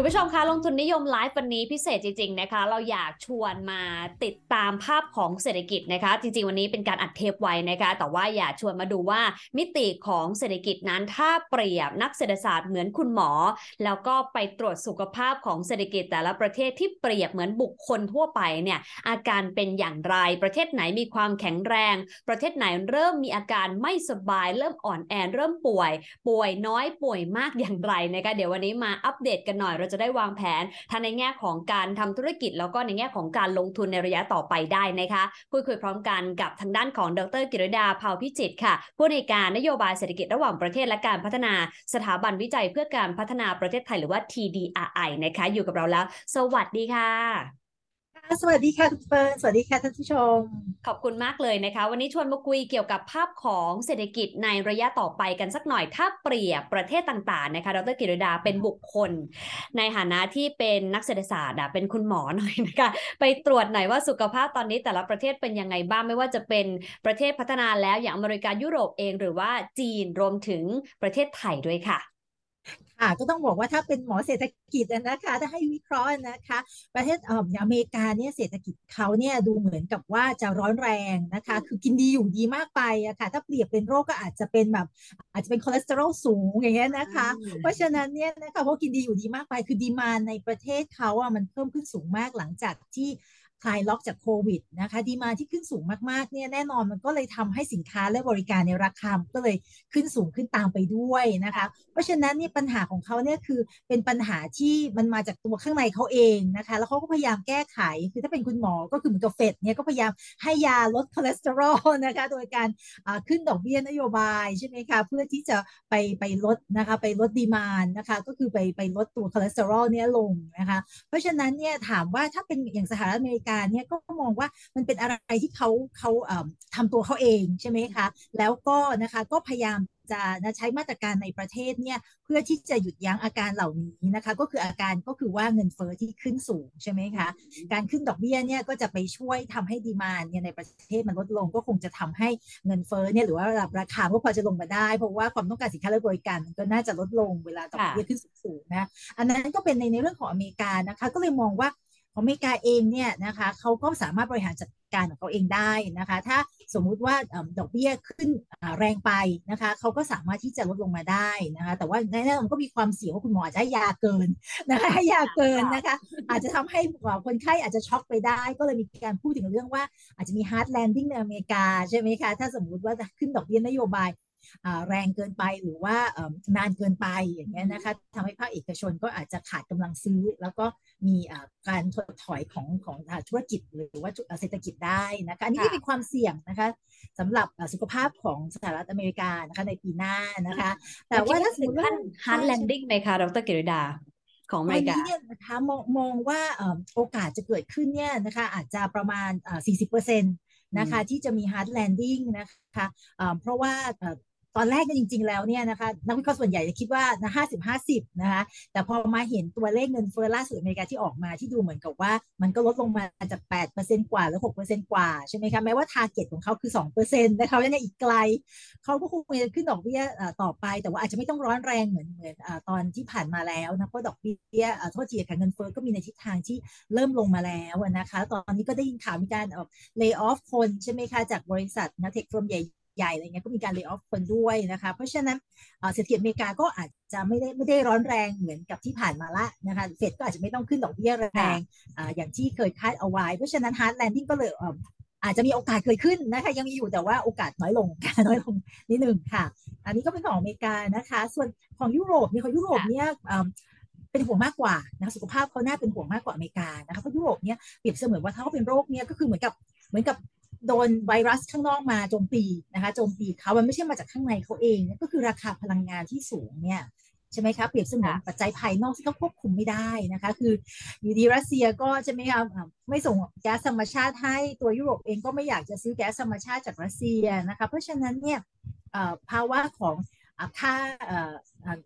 คุณผู้ชมคะลงทุนนิยมไลฟ์วันนี้พิเศษจริง ๆ นะคะ เราอยากชวนมาติดตามภาพของเศรษฐกิจนะคะ จริง ๆ วันนี้เป็นการอัดเทปไว้นะคะ แต่ว่าอยากชวนมาดูว่ามิติของเศรษฐกิจนั้นถ้าเปรียบนักเศรษฐศาสตร์เหมือนคุณหมอ แล้วก็ไปตรวจสุขภาพของเศรษฐกิจแต่ละประเทศที่เปรียบเหมือนบุคคลทั่วไปเนี่ยอาการเป็นอย่างไรประเทศไหนมีความแข็งแรง ประเทศไหนเริ่มมีอาการไม่สบาย เริ่มอ่อนแอเริ่มป่วย ป่วยน้อยป่วยมากอย่างไรนะคะเดี๋ยววันนี้มาอัปเดตกันหน่อยเราจะได้วางแผนทั้งในแง่ของการทำธุรกิจ แล้วก็ในแง่ของการลงทุนในระยะต่อไปได้นะคะคุยคุยพร้อมกันกับทางด้านของดร กิรดาเผาพิจิตค่ะผู้ในการนโยบายเศรษฐกิจระหว่างประเทศและการพัฒนาสถาบันวิจัยเพื่อการพัฒนาประเทศไทยหรือว่า TDRI นะคะ อยู่กับเราแล้ว สวัสดีค่ะ สวัสดีค่ะคุณเฟิร์นสวัสดีค่ะท่านผู้ชม ขอบคุณมากเลยนะคะ วันนี้ชวนมาคุยเกี่ยวกับภาพของเศรษฐกิจในระยะต่อไปกันสักหน่อย ถ้าเปรียบประเทศต่างๆนะคะดรกิรดาเป็นบุคคล ในฐานะที่เป็นนักเศรษฐศาสตร์เป็นคุณหมอหน่อยนะคะ ไปตรวจหน่อยว่าสุขภาพตอนนี้แต่ละประเทศเป็นยังไงบ้างไม่ว่าจะเป็นประเทศพัฒนาแล้วอย่างอเมริกายุโรปเอง หรือว่าจีนรวมถึงประเทศไทยด้วยค่ะ ค่ะก็ต้องบอกว่าถ้าเป็นหมอเศรษฐกิจนะคะถ้าให้วิเคราะห์นะคะ ประเทศเอ่ออเมริกาเนี่ยเศรษฐกิจเขาเนี่ยดูเหมือนกับว่าจะร้อนแรงนะคะ คือกินดีอยู่ดีมากไปอะค่ะถ้าเปรียบเป็นโรคก็อาจจะเป็นแบบอาจจะเป็นคอเลสเตอรอลสูงอย่างเงี้ยนะคะ เพราะฉะนั้นเนี่ยนะคะเพราะกินดีอยู่ดีมากไป คือ demand ในประเทศเขาอะมันเพิ่มขึ้นสูงมากหลังจากที่ คลายล็อกจากโควิดนะคะ demand ที่ขึ้นสูงมากๆเนี่ยแน่นอนมันก็เลยทำให้สินค้าและบริการในราคาก็เลยขึ้นสูงขึ้นตามไปด้วยนะคะ เพราะฉะนั้นเนี่ยปัญหาของเขาเนี่ยคือเป็นปัญหาที่มันมาจากตัวข้างในเขาเองนะคะ แล้วเขาก็พยายามแก้ไขคือถ้าเป็นคุณหมอก็คือเหมือนกับเฟดเนี่ยก็พยายามให้ยาลดคอเลสเตอรอลนะคะโดยการขึ้นดอกเบี้ยนโยบายใช่ไหมคะเพื่อที่จะไปไปลดนะคะไปลด demand นะคะก็คือไปไปลดตัวคอเลสเตอรอลเนี่ยลงนะคะเพราะฉะนั้นเนี่ยถามว่าถ้าเป็นอย่างสหรัฐอเมริกาเนี่ยก็มองว่ามันเป็นอะไรที่เขาเขาทำตัวเขาเองใช่ไหมคะแล้วก็นะคะก็พยายามจะนะใช้มาตรการในประเทศเนี่ยเพื่อที่จะหยุดยั้งอาการเหล่านี้นะคะ ก็คืออาการก็คือว่าเงินเฟอ้อที่ขึ้นสูงใช่ไหมคะการขึ้นดอกเบี้ยเนี่ยก็จะไปช่วยทำให้ดีมานเนี่ยในประเทศมันลดลง ก็คงจะทำให้เงินเฟอ้อเนี่ยหรือว่าระดับราคาก็พอจะลงมาได้ เพราะว่าความต้องการสินค้าและบริการก็น่าจะลดลงเวลาดอกเบี้ยขึ้นสูงนะอันนั้นก็เป็นในในเรื่องของอเมริกานะคะ ก็เลยมองว่า อเมริกาเองเนี่ยนะคะเขาก็สามารถบริหารจัดการของเขาเองได้นะคะ ถ้าสมมุติว่าดอกเบี้ยขึ้นแรงไปนะคะเขาก็สามารถที่จะลดลงมาได้นะคะ แต่ว่าในนั้นมันก็มีความเสี่ยงว่าคุณหมออาจจะให้ยาเกินนะคะให้ยาเกินนะคะ อาจจะทำให้คนไข้อาจจะช็อกไปได้ ก็เลยมีการพูดถึงเรื่องว่าอาจจะมี hard landing ในอเมริกาใช่ไหมคะ ถ้าสมมุติว่าขึ้นดอกเบี้ยนโยบาย แรงเกินไปหรือว่านานเกินไปอย่างเงี้ยนะคะทำให้ภาคเอกชนก็อาจจะขาดกำลังซื้อ แล้วก็มีการถดถอยของของธุรกิจหรือว่าเศรษฐกิจได้นะคะอันนี้เป็นความเสี่ยงนะคะสำหรับสุขภาพของสหรัฐอเมริกานะคะในปีหน้านะคะ แต่ว่าถ้าสมมติว่า hard landingไหมคะดร.กิริฎาของอเมริกาเนี่ยนะคะมองมองว่าโอกาสจะเกิดขึ้นเนี่ยนะคะอาจจะประมาณ 40%นะคะที่จะมี hard landing นะคะเพราะว่า ตอนแรกจริง ๆ แล้วเนี่ยนะคะนักวิเคราะห์ส่วนใหญ่จะคิดว่านะห้าสิบห้าสิบนะคะแต่พอมาเห็นตัวเลขเงินเฟ้อล่าสุดอเมริกาที่ออกมาที่ดูเหมือนกับว่า มันก็ลดลงมาจากแปดเปอร์เซ็นต์กว่าเหลือหกเปอร์เซ็นต์กว่าใช่ไหมคะแม้ว่า target ของเขาคือสองเปอร์เซ็นต์นะคะยังอีกไกลเขาก็คงจะขึ้นดอกเบี้ยต่อไป แต่ว่าอาจจะไม่ต้องร้อนแรงเหมือนเหมือนตอนที่ผ่านมาแล้วนะเพราะดอกเบี้ยโทษทีค่ะเงินเฟ้อก็มีในทิศทางที่เริ่มลงมาแล้วนะคะ ตอนนี้ก็ได้ยินข่าวมีการ layoff คนใช่ไหมคะจากบริษัทนะ tech firm ใหญ่ ใหญ่อะไรเงี้ยก็มีการ layoff คนด้วยนะคะเพราะฉะนั้นเศรษฐกิจอเมริกาก็อาจจะไม่ได้ไม่ได้ร้อนแรงเหมือนกับที่ผ่านมาละนะคะเฟดก็อาจจะไม่ต้องขึ้นดอกเบี้ยแรงอย่างที่เคยคาดเอาไว้ เพราะฉะนั้น hard landing ก็เลยอาจจะมีโอกาสเกิดขึ้นนะคะยังมีอยู่แต่ว่าโอกาสน้อยลงน้อยลงนิดหนึ่งค่ะ อันนี้ก็เป็นของอเมริกานะคะ ส่วนของยุโรปเนี่ยของยุโรปเนี่ยเป็นห่วงมากกว่านะสุขภาพเขาน่าเป็นห่วงมากกว่าอเมริกานะคะเพราะยุโรปเนี่ยเปรียบเสมือนว่าถ้าเขาเป็นโรคเนี่ยก็คือเหมือนกับเหมือนกับ โดนไวรัสข้างนอกมาโจมตีนะคะโจมตีเขามันไม่ใช่มาจากข้างในเขาเองก็คือราคาพลังงานที่สูงเนี่ยใช่ไหมคะเปรียบเสมือนปัจจัยภายนอกที่เขาควบคุมไม่ได้นะคะ คืออยู่ดีรัสเซียก็ใช่ไหมคะไม่ส่งแก๊สธรรมชาติให้ตัวยุโรปเองก็ไม่อยากจะซื้อแก๊สธรรมชาติจากรัสเซียนะคะ เพราะฉะนั้นเนี่ยภาวะของค่า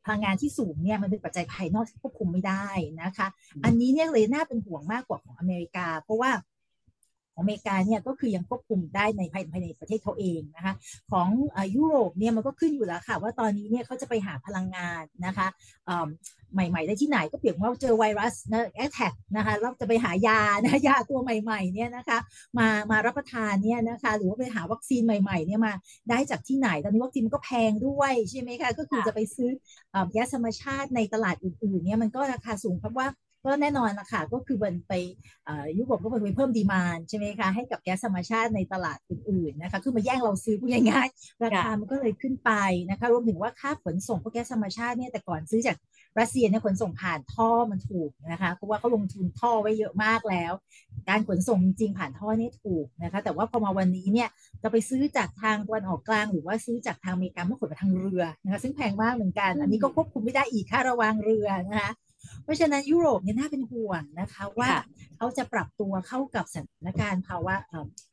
พลังงานที่สูงเนี่ยมันเป็นปัจจัยภายนอกที่ควบคุมไม่ได้นะคะ อันนี้เนี่ยเลยน่าเป็นห่วงมากกว่าของอเมริกา เพราะว่า อเมริกาเนี่ยก็คือยังควบคุมได้ในภายภายในประเทศเขาเองนะคะของยุโรปเนี่ยมันก็ขึ้นอยู่แล้วค่ะว่าตอนนี้เนี่ยเขาจะไปหาพลังงานนะคะใหม่ ๆ ได้ที่ไหนก็เปรียบว่าเจอไวรัสนะแอทแทกนะคะเราจะไปหายานะยาตัวใหม่ๆเนี่ยนะคะมามารับประทานเนี่ยนะคะหรือว่าไปหาวัคซีนใหม่ๆเนี่ยมาได้จากที่ไหนตอนนี้วัคซีนมันก็แพงด้วยใช่ไหมคะก็คือจะไปซื้อแก๊สธรรมชาติในตลาดอื่นๆเนี่ยมันก็ราคาสูงเพราะว่า ก็แน่นอนละค่ะก็คือมันไปยุโรปก็ไปเพิ่มดีมานใช่ไหมคะให้กับแก๊สธรรมชาติในตลาดอื่นๆนะคะคือมาแย่งเราซื้อพูดง่ายๆราคามันก็เลยขึ้นไปนะคะรวมถึงว่าค่าขนส่งพวกแก๊สธรรมชาติเนี่ยแต่ก่อนซื้อจากรัสเซียเนี่ยขนส่งผ่านท่อมันถูกนะคะเพราะว่าเขาลงทุนท่อไว้เยอะมากแล้ว การขนส่งจริงผ่านท่อนี่ถูกนะคะ แต่ว่าพอมาวันนี้เนี่ยจะไปซื้อจากทางตะวันออกกลาง หรือว่าซื้อจากทางอเมริกาเมื่อขนไปทางเรือนะคะซึ่งแพงมากเหมือนกัน อันนี้ก็ควบคุมไม่ได้อีกค่าระวางเรือนะคะ เพราะฉะนั้นยุโรปเนี่ยน่าเป็นห่วงนะคะว่าเขาจะปรับตัวเข้ากับสถานการณ์ภาวะ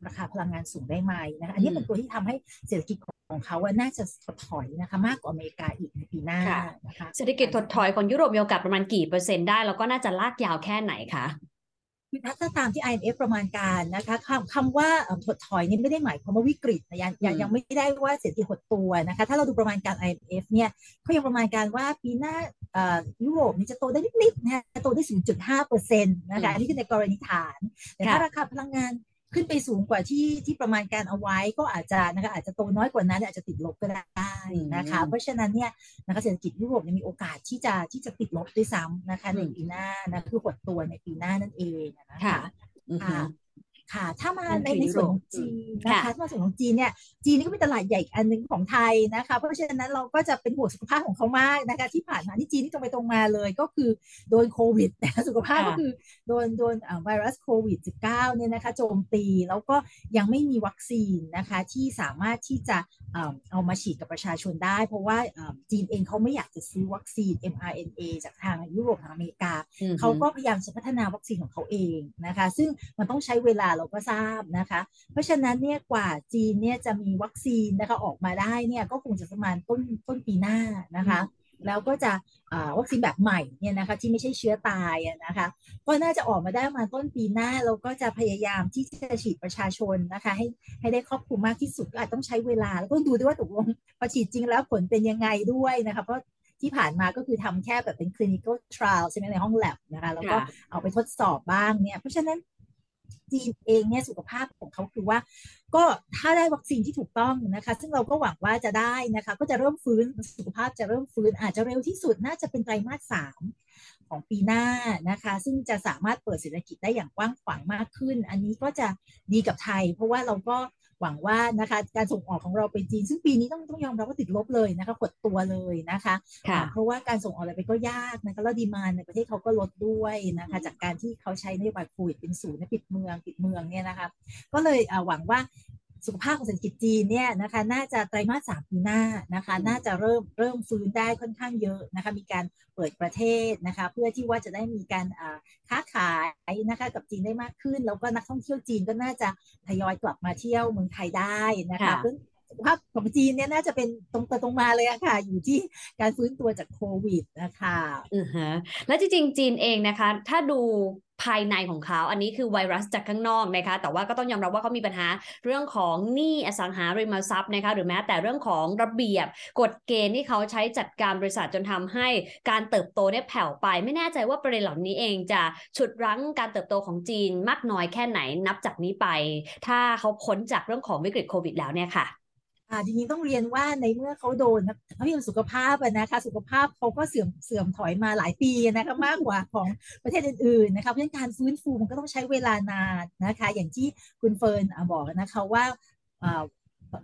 ราคาพลังงานสูงได้ไหมนะคะอันนี้เป็นตัวที่ทำให้เศรษฐกิจของเขาว่าน่าจะถดถอยนะคะมากกว่าอเมริกาอีกในปีหน้านะคะเศรษฐกิจถดถอยของยุโรปมีโอกาสประมาณกี่เปอร์เซ็นต์ได้แล้วก็น่าจะลากยาวแค่ไหนคะ ถ้าตามที่ IMF ประมาณการนะคะคำคำว่าถดถอยนี่ไม่ได้หมายความว่าวิกฤตนะยังยังยังไม่ได้ว่าเศรษฐกิจหดตัวนะคะ ถ้าเราดูประมาณการ IMF เนี่ยเขายังประมาณการว่าปีหน้ายุโรปนี่จะโตได้นิดๆนะโตได้ 0.5เปอร์เซ็นต์นะคะอันนี้คือในกรณีฐาน แต่ถ้าราคาพลังงาน ขึ้นไปสูงกว่าที่ที่ประมาณการเอาไว้ ก็อาจจะนะคะอาจจะโตน้อยกว่านั้นอาจจะติดลบก็ได้นะคะ เพราะฉะนั้นเนี่ยนะคะเศรษฐกิจยุโรปมีโอกาสที่จะที่จะติดลบด้วยซ้ำนะคะในปีหน้านะคือหดตัวในปีหน้านั่นเองนะคะค่ะ ค่ะ ถ้ามาในในส่วนของจีนนะคะถ้ามาส่วนของจีนเนี่ยจีนนี่ก็เป็นตลาดใหญ่อันหนึ่งของไทยนะคะ เพราะฉะนั้นเราก็จะเป็นห่วงสุขภาพของเขามากนะคะที่ผ่านมาที่จีนนี่ตรงไปตรงมาเลย ก็คือโดนโควิดนะสุขภาพก็คือโดนโดนไวรัสโควิด -19 เนี่ยนะคะโจมตีแล้วก็ยังไม่มีวัคซีนนะคะที่สามารถที่จะเอามาฉีดกับประชาชนได้ เพราะว่าจีนเองเขาไม่อยากจะซื้อวัคซีน mRNA จากทางยุโรปทางอเมริกาเขาก็พยายามจะพัฒนาวัคซีนของเขาเองนะคะ ซึ่งมันต้องใช้เวลาเราก็ทราบนะคะ เพราะฉะนั้นเนี่ยกว่าจีนเนี่ยจะมีวัคซีนนะคะออกมาได้เนี่ยก็คงจะประมาณต้นต้นปีหน้านะคะ แล้วก็จะวัคซีนแบบใหม่เนี่ยนะคะที่ไม่ใช่เชื้อตายนะคะ ก็น่าจะออกมาได้มาต้นปีหน้าเราก็จะพยายามที่จะฉีดประชาชนนะคะให้ให้ได้ครอบคลุมมากที่สุดก็อาจต้องใช้เวลา แล้วก็ดูด้วยว่าตกลงพอฉีดจริงแล้วผลเป็นยังไงด้วยนะคะเพราะที่ผ่านมาก็คือทำแค่แบบเป็น clinical trial ใช่ไหมในห้องแลบนะคะ แล้วก็เอาไปทดสอบบ้างเนี่ย เพราะฉะนั้น จีนเองเนี่ยสุขภาพของเขาคือว่า ก็ถ้าได้วัคซีนที่ถูกต้องนะคะ ซึ่งเราก็หวังว่าจะได้นะคะ ก็จะเริ่มฟื้นสุขภาพจะเริ่มฟื้นอาจจะเร็วที่สุดน่าจะเป็นไตรมาสสามของปีหน้านะคะ ซึ่งจะสามารถเปิดเศรษฐกิจได้อย่างกว้างขวางมากขึ้น อันนี้ก็จะดีกับไทย เพราะว่าเราก็ หวังว่านะคะการส่งออกของเราไปจีน ซึ่งปีนี้ต้องต้องยอมรับว่าติดลบเลยนะคะกดตัวเลยนะคะคะเพราะว่าการส่งออกอะไรไปก็ยากนะคะแล้วดีมานในประเทศเขาก็ลดด้วยนะคะจากการที่เขาใช้นโยบายโควิดเป็นศูนย์ปิดเมืองปิดเมืองเนี่ยนะคะก็เลยหวังว่า สุขภาพของเศรษฐกิจจีนเนี่ยนะคะน่าจะไตรมาสสามปีหน้านะคะน่าจะเริ่มเริ่มฟื้นได้ค่อนข้างเยอะนะคะมีการเปิดประเทศนะคะเพื่อที่ว่าจะได้มีการค้าขายนะคะกับจีนได้มากขึ้น แล้วก็นักท่องเที่ยวจีนก็น่าจะทยอยกลับมาเที่ยวเมืองไทยได้นะคะเพื่อ สุขภาพของจีนเนี่ยน่าจะเป็นตรงไปตรงมาเลยอะค่ะ อยู่ที่การฟื้นตัวจากโควิดนะคะอือฮะแล้วจริงๆ จีนเองนะคะ ถ้าดูภายในของเขา อันนี้คือไวรัสจากข้างนอกนะคะ แต่ว่าก็ต้องยอมรับว่าเขามีปัญหาเรื่องของหนี้อสังหาริมทรัพย์นะคะ หรือแม้แต่เรื่องของระเบียบกฎเกณฑ์ที่เขาใช้จัดการบริษัทจนทำให้การเติบโตได้แผ่วไป ไม่แน่ใจว่าประเด็นเหล่านี้เองจะฉุดรั้งการเติบโตของจีนมากน้อยแค่ไหนนับจากนี้ไป ถ้าเขาพ้นจากเรื่องของวิกฤตโควิดแล้วเนี่ยค่ะ อ่าจริงๆต้องเรียนว่าในเมื่อเขาโดนเขาเรียนสุขภาพนะคะ สุขภาพเขาก็เสื่อมเสื่อมถอยมาหลายปีนะคะมากกว่าของประเทศอื่นๆนะคะเพราะฉะนั้นการฟื้นฟูมันก็ต้องใช้เวลานานนะคะ อย่างที่คุณเฟิร์นบอกนะคะว่า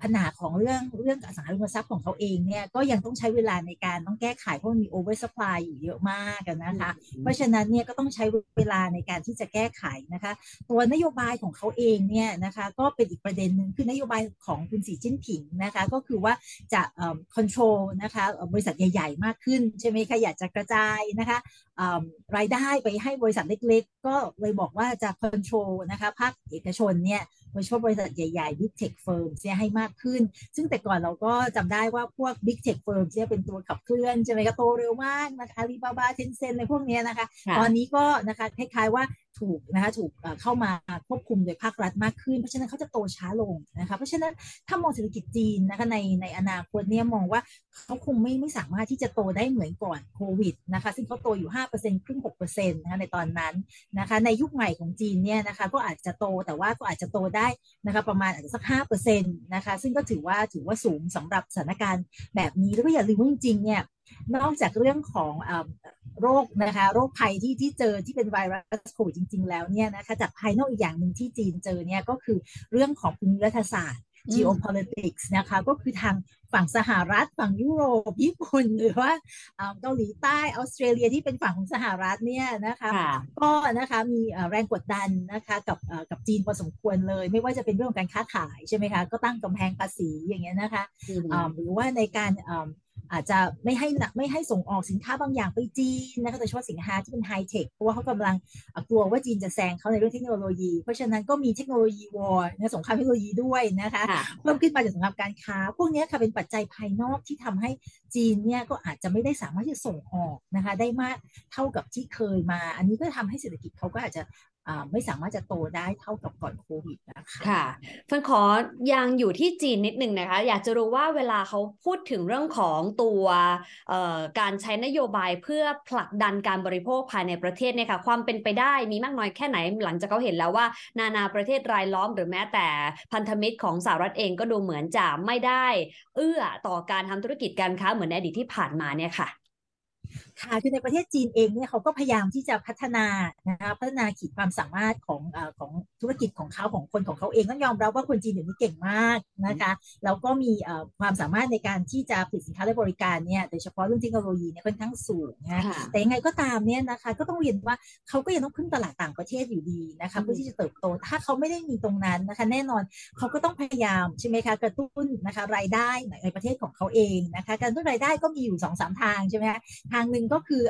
ปัญหาของเรื่องเรื่องอสังหาริมทรัพย์ของเขาเองเนี่ยก็ยังต้องใช้เวลาในการต้องแก้ไขเพราะมันมี oversupply อยู่เยอะมากนะคะ เพราะฉะนั้นเนี่ยก็ต้องใช้เวลาในการที่จะแก้ไขนะคะ ตัวนโยบายของเขาเองเนี่ยนะคะก็เป็นอีกประเด็นหนึ่งคือนโยบายของคุณสีจิ้นผิงนะคะก็คือว่าจะ control นะคะบริษัทใหญ่ๆ มากขึ้นใช่ไหมคะอยากจะกระจายนะคะรายได้ไปให้บริษัทเล็ก ๆ ก็เลยบอกว่าจะ control นะคะภาคเอกชนเนี่ย โดยเฉพาะบริษัทใหญ่ๆ Big Tech Firm เนี่ยให้มากขึ้น ซึ่งแต่ก่อนเราก็จำได้ว่าพวก Big Tech Firm เนี่ยเป็นตัวขับเคลื่อนใช่ไหมก็โตเร็วมากนะคะอาลีบาบา Tencent ในพวกนี้นะคะ ตอนนี้ก็นะคะคล้ายๆว่า ถูกนะคะถูกเข้ามาควบคุมโดยภาครัฐมากขึ้น เพราะฉะนั้นเขาจะโตช้าลงนะคะเพราะฉะนั้นถ้ามองเศรษฐกิจจีนนะคะในในอนาคตเนี่ยมองว่าเขาคงไม่ไม่สามารถที่จะโตได้เหมือนก่อนโควิดนะคะซึ่งเขาโตอยู่ 5%ครึ่ง6%นะคะในตอนนั้นนะคะในยุคใหม่ของจีนเนี่ยนะคะก็อาจจะโตแต่ว่าก็อาจจะโตได้นะคะประมาณอาจจะสัก5%นะคะซึ่งก็ถือว่าถือว่าสูงสำหรับสถานการณ์แบบนี้แล้วก็อย่าลืมว่าจริงๆเนี่ย นอกจากเรื่องของโรคนะคะโรคภัยที่ที่เจอที่เป็นไวรัสโควิดจริง ๆ แล้วเนี่ยนะคะจากภายนอกอีกอย่างหนึ่งที่จีนเจอเนี่ยก็คือเรื่องของภูมิรัฐศาสตร์ geopolitics นะคะก็คือทางฝั่งสหรัฐ ฝั่งยุโรปญี่ปุ่นหรือว่าเกาหลีใต้ออสเตรเลียที่เป็นฝั่งของสหรัฐเนี่ยนะคะก็นะคะมีแรงกดดันนะคะกับกับจีนพอสมควรเลย ไม่ว่าจะเป็นเรื่องการค้าขายใช่ไหมคะก็ตั้งกำแพงภาษีอย่างเงี้ยนะคะหรือว่าในการ อาจจะไม่ให้ไม่ให้ส่งออกสินค้าบางอย่างไปจีนนะคะโดยเฉพาะสินค้าที่เป็นไฮเทคเพราะว่าเขากำลังกลัวว่าจีนจะแซงเขาในเรื่องเทคโนโลยี เพราะฉะนั้นก็มี technology war นะสงครามเทคโนโลยีด้วยนะคะเพิ่มขึ้นมาจากสงครามการค้า พวกนี้ค่ะเป็นปัจจัยภายนอกที่ทำให้จีนเนี่ยก็อาจจะไม่ได้สามารถที่จะส่งออกนะคะได้มากเท่ากับที่เคยมา อันนี้ก็ทำให้เศรษฐกิจเขาก็อาจจะ ไม่สามารถจะโตได้เท่ากับก่อนโควิดนะคะค่ะฟันขอยังอยู่ที่จีนนิดนึงนะคะ อยากจะรู้ว่าเวลาเขาพูดถึงเรื่องของตัวการใช้นโยบายเพื่อผลักดันการบริโภคภายในประเทศเนี่ยค่ะความเป็นไปได้มีมากน้อยแค่ไหน หลังจากเขาเห็นแล้วว่า นานาประเทศรายล้อมหรือแม้แต่พันธมิตรของสหรัฐเองก็ดูเหมือนจะไม่ได้ เอื้อต่อการทำธุรกิจการค้าเหมือนในอดีตที่ผ่านมาเนี่ยค่ะ ค่ะคือในประเทศจีนเองเนี่ยเขาก็พยายามที่จะพัฒนานะคะพัฒนาขีดความสามารถของอของธุรกิจของเขาของคนของเขาเองต้องยอมรับว่าคนจีนเดี๋ยวนี้เก่งมากนะคะแล้วก็มีความสามารถในการที่จะผลิตสินค้าและบริการเนี่ยโดยเฉพาะเรื่องเทคโนโลยีเนี่ยค่อนข้างสูงนะแต่ยังไงก็ตามเนี่ยนะคะก็ต้องเรียนว่าเขาก็ยังต้องพึ่งตลาดต่างประเทศอยู่ดีนะคะเพื่อที่จะเติบโต ถ้าเขาไม่ได้มีตรงนั้นนะคะแน่นอนเขาก็ต้องพยายามใช่ไหมคะกระตุ้นนะคะรายได้ในประเทศของเขาเองนะคะการกระตุ้นรายได้ก็มีอยู่2อสทางใช่ไหมคะทางหนึ่งก็คือ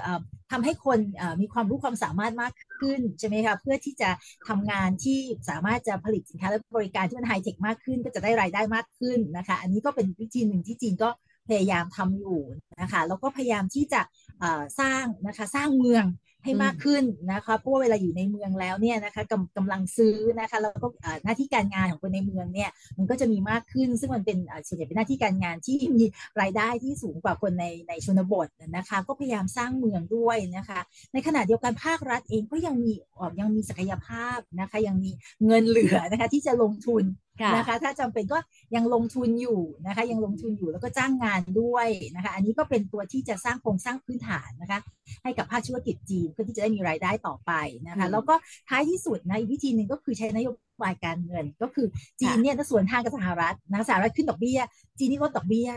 ทำให้คนมีความรู้ความสามารถมากขึ้นใช่ไหมคะเพื่อที่จะทำงานที่สามารถจะผลิตสินค้าและบริการที่มันไฮเทคมากขึ้น ก็จะได้รายได้มากขึ้นนะคะอันนี้ก็เป็นวิธีหนึ่งที่จีนก็พยายามทำอยู่นะคะแล้วก็พยายามที่จะสร้างนะคะสร้างเมือง ให้มากขึ้นนะคะเพราะว่าเวลาอยู่ในเมืองแล้วเนี่ยนะคะกำกำลังซื้อนะคะแล้วก็หน้าที่การงานของคนในเมืองเนี่ยมันก็จะมีมากขึ้น ซึ่งมันเป็นส่วนใหญ่เป็นหน้าที่การงานที่มีรายได้ที่สูงกว่าคนในในชนบทนะคะก็พยายามสร้างเมืองด้วยนะคะในขณะเดียวกันภาครัฐเองก็ยังมียังมีศักยภาพนะคะยังมีเงินเหลือนะคะที่จะลงทุน นะคะถ้าจำเป็นก็ยังลงทุนอยู่นะคะยังลงทุนอยู่แล้วก็จ้างงานด้วยนะคะอันนี้ก็เป็นตัวที่จะสร้างโครงสร้างพื้นฐานนะคะให้กับภาคธุรกิจจีนเพื่อที่จะได้มีรายได้ต่อไปนะคะแล้วก็ท้ายที่สุดนะอีกวิธีหนึ่งก็คือใช้นโยบายการเงินก็คือจีนเนี่ยส่วนทางกับสหรัฐนะสหรัฐขึ้นดอกเบี้ยจีนนี่ลดดอกเบี้ย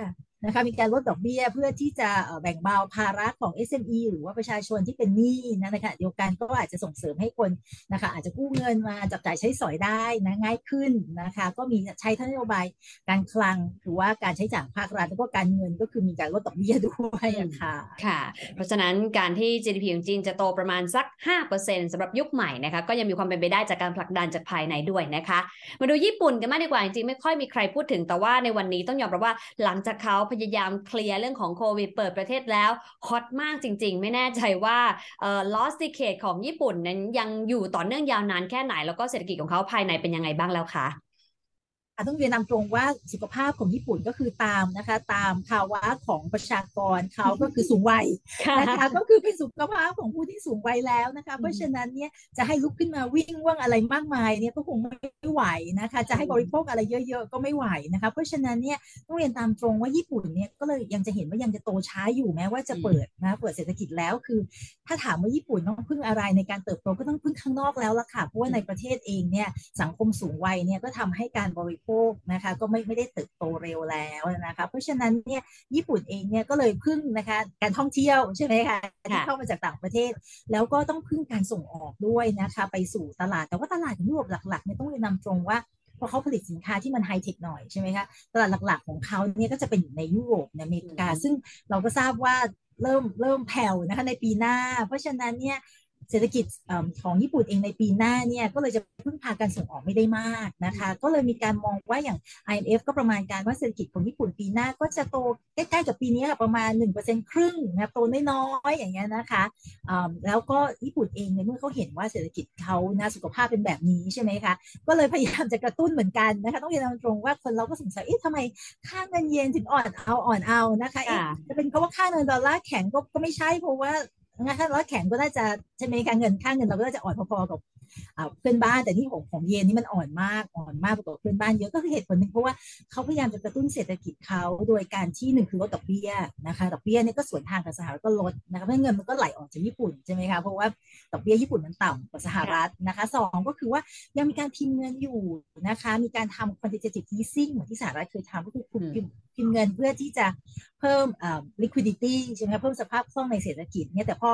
นะคะมีการลดดอกเบี้ยเพื่อที่จะแบ่งเบาภาระของ SME หรือว่าประชาชนที่เป็นหนี้นะคะเดียวกันก็อาจจะส่งเสริมให้คนนะคะอาจจะกู้เงินมาจับจ่ายใช้สอยได้นะง่ายขึ้นนะคะก็มีใช้ทั้งนโยบายการคลังหรือว่าการใช้จ่ายภาครัฐแล้วก็การเงินก็คือมีการลดดอกเบี้ยด้วยค่ะค่ะ เพราะฉะนั้นการที่ GDP ของจีนจะโตประมาณสัก 5%สำหรับยุคใหม่นะคะก็ยังมีความเป็นไปได้จากการผลักดันจากภายในด้วยนะคะ มาดูญี่ปุ่นกันมากดีกว่าจริงๆไม่ค่อยมีใครพูดถึงแต่ว่าในวันนี้ต้องยอมรับว่าหลังจากเขาพยายามเคลียร์เรื่องของโควิดเปิดประเทศแล้วฮอตมากจริง ๆ ไม่แน่ใจว่าเอ่อลอสติเคทของญี่ปุ่นนั้นยังอยู่ต่อเนื่องยาวนานแค่ไหน แล้วก็เศรษฐกิจของเขาภายในเป็นยังไงบ้างแล้วคะ ต้องเรียนนำตรงว่าสุขภาพของญี่ปุ่นก็คือตามนะคะ ตามภาวะของประชากรเขาก็คือสูงวัยนะคะก็คือเป็นสุขภาพของผู้ที่สูงวัยแล้วนะคะ เพราะฉะนั้นเนี่ยจะให้ลุกขึ้นมาวิ่งว่างอะไรมากมายเนี่ยก็คงไม่ไหวนะคะ จะให้บริโภคอะไรเยอะ ๆ ก็ไม่ไหวนะคะ เพราะฉะนั้นเนี่ยต้องเรียนตามตรงว่าญี่ปุ่นเนี่ยก็เลยยังจะเห็นว่ายังจะโตช้าอยู่แม้ว่าจะเปิดนะเปิดเศรษฐกิจแล้วคือ ถ้าถามว่าญี่ปุ่นต้องพึ่งอะไรในการเติบโตก็ต้องพึ่งข้างนอกแล้วล่ะค่ะเพราะว่าในประเทศเองเนี่ยสังคมสูงวัยเนี่ยก็ทำให้การบริโภคนะคะก็ไม่ไม่ได้เติบโตเร็วแล้วนะคะเพราะฉะนั้นเนี่ยญี่ปุ่นเองเนี่ยก็เลยพึ่งนะคะการท่องเที่ยวใช่ไหมคะที่เข้ามาจากต่างประเทศ แล้วก็ต้องพึ่งการส่งออกด้วยนะคะไปสู่ตลาดแต่ว่าตลาดยุโรปหลักๆเนี่ยต้องเรียนนำตรงว่าเพราะเขาผลิตสินค้าที่มันไฮเทคหน่อยใช่ไหมคะตลาดหลักๆของเขาเนี่ยก็จะเป็นอยู่ในยุโรปในอเมริกา ซึ่งเราก็ทราบว่าเริ่มเริ่มแผ่วนะคะในปีหน้า เพราะฉะนั้นเนี่ย เศรษฐกิจของญี่ปุ่นเองในปีหน้าเนี่ยก็เลยจะพึ่งพาการส่งออกไม่ได้มากนะคะก็เลยมีการมองว่าอย่าง IMF ก็ประมาณการว่าเศรษฐกิจของญี่ปุ่นปีหน้าก็จะโตใกล้ๆกับปีนี้ค่ะประมาณ 1%ครึ่งนะโตน้อยๆอย่างเงี้ยนะคะแล้วก็ญี่ปุ่นเองในเมื่อเขาเห็นว่าเศรษฐกิจเขานะสุขภาพเป็นแบบนี้ใช่ไหมคะก็เลยพยายามจะกระตุ้นเหมือนกันนะคะต้องเรียนตรงว่าคนเราก็สงสัยเอ๊ะทำไมค่าเงินเยนถึงอ่อนเอาอ่อนเอานะคะจะเป็นเพราะว่าค่าเงินดอลลาร์แข็งก็ไม่ใช่เพราะว่างั้น ถ้าร้อยแข็งก็น่าจะใช่ไหมคะเงินค่าเงินเราก็น่าจะอ่อนพอๆกับเพื่อนบ้านแต่ที่ของของเยนนี่มันอ่อนมากอ่อนมากกว่าเพื่อนบ้านเยอะก็คือเหตุผลหนึ่งเพราะว่าเขาพยายามจะกระตุ้นเศรษฐกิจเขาโดยการที่หนึ่งคือลดดอกเบี้ยนะคะดอกเบี้ยนี่ก็ส่วนทางกับสหรัฐก็ลดนะคะเพราะเงินมันก็ไหลออกจากญี่ปุ่นใช่ไหมคะเพราะว่าดอกเบี้ยญี่ปุ่นมันต่ำกว่าสหรัฐนะคะสองก็คือว่ายังมีการพิมพ์เงินอยู่นะคะมีการทำ quantitative easing เหมือนที่สหรัฐเคยทำก็คือคุณพิมพ์ พิมพ์เงินเพื่อที่จะเพิ่ม liquidity ใช่ไหมเพิ่มสภาพคล่องในเศรษฐกิจเนี่ยแต่พอ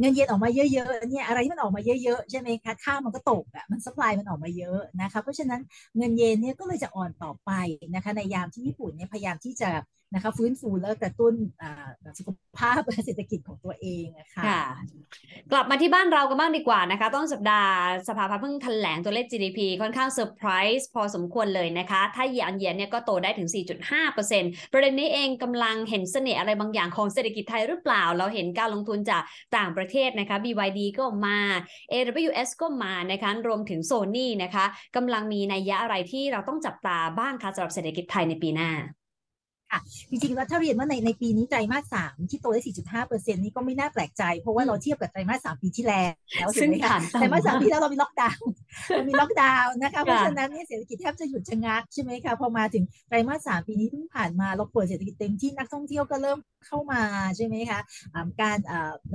เงินเยนออกมาเยอะๆเนี่ยอะไรที่มันออกมาเยอะๆใช่ไหมคะค่ามันก็ตกอะมัน supply มันออกมาเยอะนะคะเพราะฉะนั้นเงินเยนเนี่ยก็เลยจะอ่อนต่อไปนะคะในยามที่ญี่ปุ่นเนี่ยพยายามที่จะ นะคะฟื้นฟูแล้วกระตุ้นสุขภาพเศรษฐกิจของตัวเองนะคะกลับมาที่บ้านเรากันบ้างดีกว่านะคะ ต้นสัปดาห์สภาพัฒน์เพิ่งแถลงตัวเลข GDP ค่อนข้างเซอร์ไพรส์พอสมควรเลยนะคะ ถ้าเยียนเยียนเนี่ยก็โตได้ถึง 4.5%ประเด็นนี้เองกำลังเห็นเสน่ห์อะไรบางอย่างของเศรษฐกิจไทยหรือเปล่า เราเห็นการลงทุนจากต่างประเทศนะคะ BYD ก็มา AWS ก็มานะคะรวมถึง Sony นะคะกำลังมีนัยยะอะไรที่เราต้องจับตาบ้างคะสำหรับเศรษฐกิจไทยในปีหน้า ค่ะจริงๆแล้วถ้าเรียนว่าในในปีนี้ไตรมาสสามที่โตได้ 4.5เปอร์เซ็นต์นี่ก็ไม่น่าแปลกใจ เพราะว่าเราเทียบกับไตรมาสสามปีที่แล้วใช่ไหมคะไตรมาสสามปีแล้วเรามีล็อกดาวน์เรามีล็อกดาวน์นะคะเพราะฉะนั้นเนี่ยเศรษฐกิจแทบจะหยุดชะงักใช่ไหมคะพอมาถึงไตรมาสสามปีนี้เพิ่งผ่านมาเราเปิดเศรษฐกิจเต็มที่นักท่องเที่ยวก็เริ่มเข้ามาใช่ไหมคะการ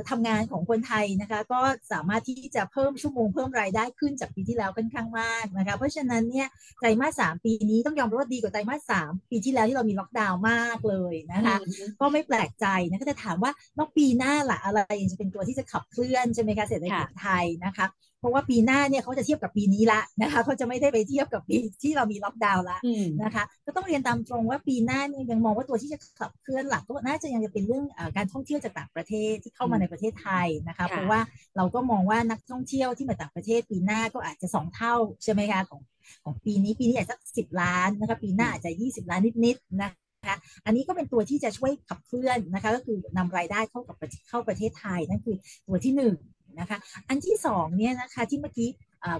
ทำงานของคนไทยนะคะ ก็สามารถที่จะเพิ่มชั่วโมงเพิ่มรายได้ขึ้นจากปีที่แล้วค่อนข้างมากนะคะเพราะฉะนั้นเนี่ยไตรมาสสามปีนี้ต้องยอมรับว่าดีกว่าไตรมาสสามปีที่แล้วที่เรามีล็อกดาวน์มากเลยนะคะ ก็ไม่แปลกใจนะก็จะถามว่านอกปีหน้าล่ะอะไรจะเป็นตัวที่จะขับเคลื่อนใช่ไหมคะเศรษฐกิจไทยนะคะเพราะว่าปีหน้าเนี่ยเขาจะเทียบกับปีนี้ละนะคะเขาจะไม่ได้ไปเทียบกับปีที่เรามีล็อกดาวน์ละนะคะก็ต้องเรียนตามตรงว่าปีหน้าเนี่ยยังมองว่าตัวที่จะขับเคลื่อนหลักก็น่าจะยังจะเป็นเรื่องอการท่องเที่ยวจากต่างประเทศที่เข้ามาในประเทศไทยนะคะเพราะว่าเราก็มองว่านักท่องเที่ยวที่มาต่างประเทศ ปีหน้าก็อาจจะสองเท่าใช่ไหมคะของของปีนี้ปีนี้อาจจะสิบล้านนะคะปีหน้าอาจจะยี่สิบล้านนิดๆนะ คะอันนี้ก็เป็นตัวที่จะช่วยขับเคลื่อนนะคะก็คือนำรายได้เข้ากับเข้าประเทศไทยนั่นคือตัวที่หนึ่งนะคะอันที่สองเนี่ยนะคะที่เมื่อกี้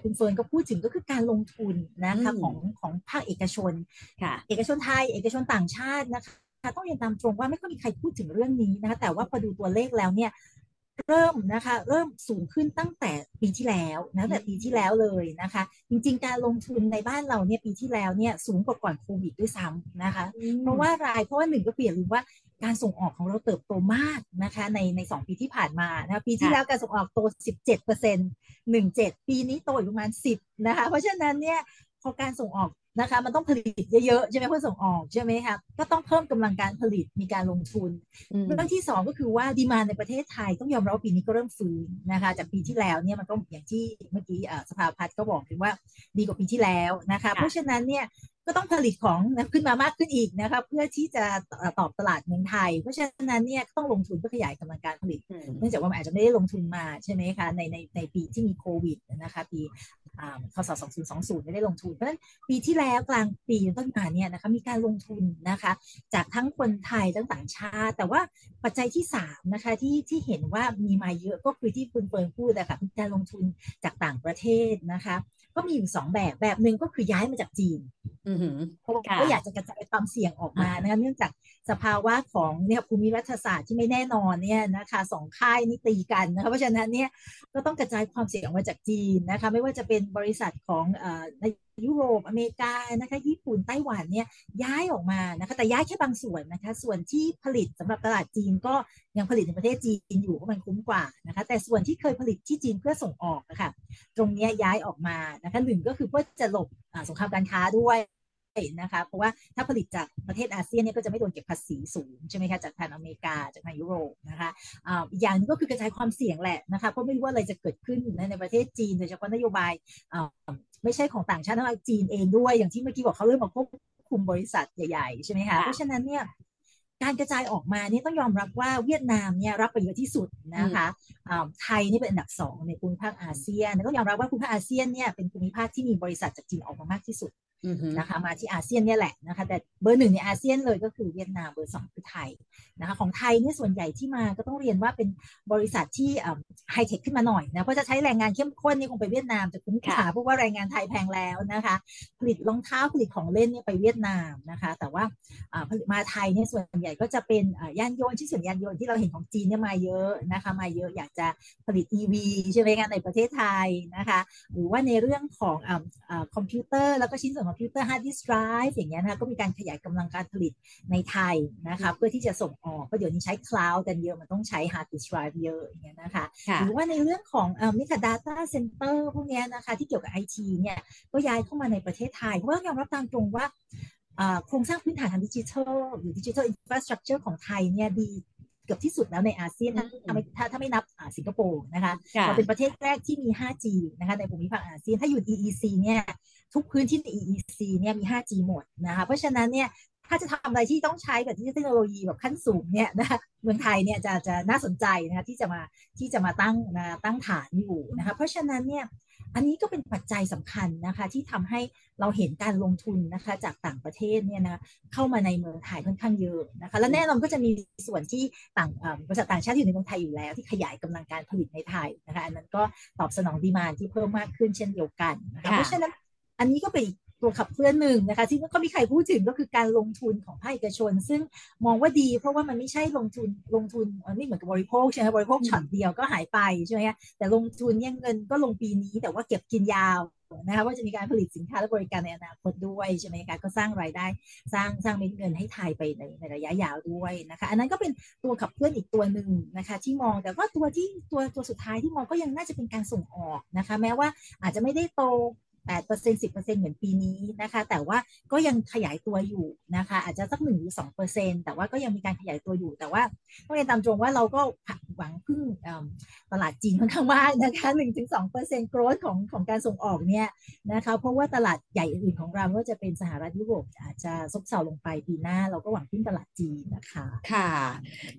คุณเฟิร์นก็พูดถึงก็คือการลงทุนนะคะของของภาคเอกชนเอกชนไทย เอกชนต่างชาตินะคะต้องเรียนตามตรงว่าไม่ค่อยมีใครพูดถึงเรื่องนี้นะคะแต่ว่าพอดูตัวเลขแล้วเนี่ย เริ่มนะคะเริ่มสูงขึ้นตั้งแต่ปีที่แล้วนะแต่ปีที่แล้วเลยนะคะ จริงๆ การลงทุนในบ้านเราเนี่ยปีที่แล้วเนี่ยสูงกว่าก่อนโควิดด้วยซ้ำนะคะ เพราะว่ารายเพราะว่าหนึ่งก็เปลี่ยนหรือว่าการส่งออกของเราเติบโตมากนะคะในในสองปีที่ผ่านมานะคะปีที่แล้วการส่งออกโต 17เปอร์เซ็นต์หนึ่งเจ็ดปีนี้โตอยู่ประมาณสิบนะคะเพราะฉะนั้นเนี่ยพอการส่งออก นะคะมันต้องผลิตเยอะๆใช่ไหมเพื่อส่งออกใช่ไหมคะก็ต้องเพิ่มกำลังการผลิตมีการลงทุนเรื่องที่ 2 ก็คือว่าดีมาในประเทศไทยต้องยอมรับว่าปีนี้ก็เริ่มฟื้นนะคะจากปีที่แล้วเนี่ยมันก็อย่างที่เมื่อกี้สภาพัฒน์ก็บอกถึงว่าดีกว่าปีที่แล้วนะคะเพราะฉะนั้นเนี่ย ก็ต้องผลิตของขึ้นมามากขึ้นอีกนะคะเพื่อที่จะตอบตลาดเมืองไทย เพราะฉะนั้นเนี่ยต้องลงทุนเพื่อขยายกำลังการผลิต เนื่องจากว่ามันอาจจะไม่ได้ลงทุนมาใช่ไหมคะในในในปีที่มีโควิดนะคะปีพศ2020 ไม่ได้ลงทุน เพราะฉะนั้นปีที่แล้วกลางปีต้นมาเนี่ยนะคะมีการลงทุนนะคะ จากทั้งคนไทยทั้งต่างชาติ แต่ว่าปัจจัยที่3นะคะที่ที่เห็นว่ามีมาเยอะก็คือที่คุณเฟิร์นพูดนะคะการลงทุนจากต่างประเทศนะคะ ก็มีอยู่สองแบบแบบหนึ่งก็คือย้ายมาจากจีน เพราะก็อยากจะกระจายความเสี่ยงออกมานะคะเนื่องจากสภาวะของเนี่ยภูมิรัฐศาสตร์ที่ไม่แน่นอนเนี่ยนะคะสองค่ายนี่ตีกันนะคะเพราะฉะนั้นเนี่ยก็ต้องกระจายความเสี่ยงออกมาจากจีนนะคะไม่ว่าจะเป็นบริษัทของในยุโรปอเมริกานะคะญี่ปุ่นไต้หวันเนี่ยย้ายออกมานะคะแต่ย้ายแค่บางส่วนนะคะส่วนที่ผลิตสำหรับตลาดจีนก็ยังผลิตในประเทศจีนอยู่เพราะมันคุ้มกว่านะคะแต่ส่วนที่เคยผลิตที่จีนเพื่อส่งออกนะคะตรงนี้ย้ายออกมานะคะหนึ่งก็คือเพื่อจะหลบสงครามการค้าด้วย นะคะ เพราะว่าถ้าผลิตจากประเทศอาเซียนเนี่ยก็จะไม่โดนเก็บภาษีสูงใช่ไหมคะจากทางอเมริกาจากทางยุโรปนะคะอีกอย่างนึงก็คือกระจายความเสี่ยงแหละนะคะเพราะไม่รู้ว่าอะไรจะเกิดขึ้นในประเทศจีนโดยเฉพาะนโยบายไม่ใช่ของต่างชาติทั้งจีนเองด้วย อย่างที่เมื่อกี้บอกเขาเริ่มมาควบคุมบริษัทใหญ่ๆใช่ไหมคะเพราะฉะนั้นเนี่ยการกระจายออกมาเนี่ยต้องยอมรับว่าเวียดนามเนี่ยรับไปเยอะที่สุดนะคะไทยนี่เป็นอันดับสองในภูมิภาคอาเซียนต้องยอมรับว่าภูมิภาคอาเซียนเนี่ยเป็นภูมิภาคที่มีบริษัทจากจีนออกมามากที่สุด นะคะมาที่อาเซียนเนี่ยแหละนะคะแต่เบอร์หนึ่งในอาเซียนเลยก็คือเวียดนามเบอร์สองคือไทยนะคะของไทยเนี่ยส่วนใหญ่ที่มาก็ต้องเรียนว่าเป็นบริษัทที่ไฮเทคขึ้นมาหน่อยนะเพราะจะใช้แรงงานเข้มข้นนี่คงไปเวียดนามจะคุ้มค่าเพราะว่าแรงงานไทยแพงแล้วนะคะผลิตรองเท้าผลิตของเล่นเนี่ยไปเวียดนามนะคะแต่ว่าผลิตมาไทยเนี่ยส่วนใหญ่ก็จะเป็นยานยนต์ที่ส่วนยานยนต์ที่เราเห็นของจีนเนี่ยมาเยอะนะคะมาเยอะอยากจะผลิต EV ใช่ไหมคะในประเทศไทยนะคะหรือว่าในเรื่องของคอมพิวเตอร์แล้วก็ชิ้นส่วนคอมพิวเตอร์ฮาร์ดดิสก์ไดรฟ์อย่างเงี้ยนะคะก็มีการขยายกำลังการผลิตในไทยนะคะเพื่อที่จะส่งออกเพราะเดี๋ยวนี้ใช้คลาวด์กันเยอะมันต้องใช้ฮาร์ดดิสก์ไดรฟ์เยอะอย่างเงี้ยนะคะหรือว่าในเรื่องของนี่ค่ะ data center พวกนี้นะคะที่เกี่ยวกับไอทีเนี่ยก็ย้ายเข้ามาในประเทศไทยเพราะว่ายอมรับตามตรงว่าโครงสร้างพื้นฐานทางดิจิทัลหรือ digital infrastructure ของไทยเนี่ยดีเกือบที่สุดแล้วในอาเซียนถ้าไม่ถ้าถ้าไม่นับสิงคโปร์นะคะเราเป็นประเทศแรกที่มี 5G นะคะในภูมิภาคอาเซียน ถ้าอยู่ EEC เนี่ย ทุกพื้นที่ใน EEC เนี่ยมี 5G หมดนะคะเพราะฉะนั้นเนี่ยถ้าจะทำอะไรที่ต้องใช้แบบที่เทคโนโลยีแบบขั้นสูงเนี่ยนะเมืองไทยเนี่ยจะจะน่าสนใจนะคะที่จะมาที่จะมาตั้งนะตั้งฐานอยู่นะคะเพราะฉะนั้นเนี่ยอันนี้ก็เป็นปัจจัยสำคัญนะคะที่ทำให้เราเห็นการลงทุนนะคะจากต่างประเทศเนี่ยนะเข้ามาในเมืองไทยค่อนข้างเยอะนะคะและแน่นอนก็จะมีส่วนที่ต่างบริษัทต่างชาติที่อยู่ในเมืองไทยอยู่แล้ว ที่ขยายกำลังการผลิตในไทยนะคะอันนั้นก็ตอบสนองดีมาที่เพิ่มมากขึ้นเช่นเดียวกันนะคะเพราะฉะนั้น อันนี้ก็เป็นตัวขับเคลื่อนหนึ่งนะคะที่ก็มีใครพูดถึงก็คือการลงทุนของภาคเอกชน ซึ่งมองว่าดีเพราะว่ามันไม่ใช่ลงทุนลงทุนไม่เหมือนกับบริโภคใช่ไหมบริโภคช็อตเดียวก็หายไปใช่ไหมแต่ลงทุนเนี่ยเงินก็ลงปีนี้แต่ว่าเก็บกินยาวนะคะว่าจะมีการผลิตสินค้าและบริการในอนาคตด้วยใช่ไหมคะก็สร้างรายได้สร้างสร้างเม็ดเงินให้ไทยไปในในระยะยาวด้วยนะคะอันนั้นก็เป็นตัวขับเคลื่อนอีกตัวหนึ่งนะคะที่มองแต่ว่าตัวที่ตัวตัวสุดท้ายที่มองก็ยังน่าจะเป็นการส่งออกนะคะแม้ว่าอาจจะไม่ได้โต 8% 10%เหมือนปีนี้นะคะ แต่ว่าก็ยังขยายตัวอยู่นะคะ อาจจะสัก1หรือ2%แต่ว่าก็ยังมีการขยายตัวอยู่ แต่ว่าต้องเรียนตามตรงว่าเราก็หวังพึ่งตลาดจีนค่อนข้างมากนะคะ1-2%โกรธของของการส่งออกเนี่ยนะคะ เพราะว่าตลาดใหญ่อื่นของเราว่าจะเป็นสหรัฐยุโรปอาจจะซบเซาลงไปปีหน้า เราก็หวังพึ่งตลาดจีนนะคะ ค่ะ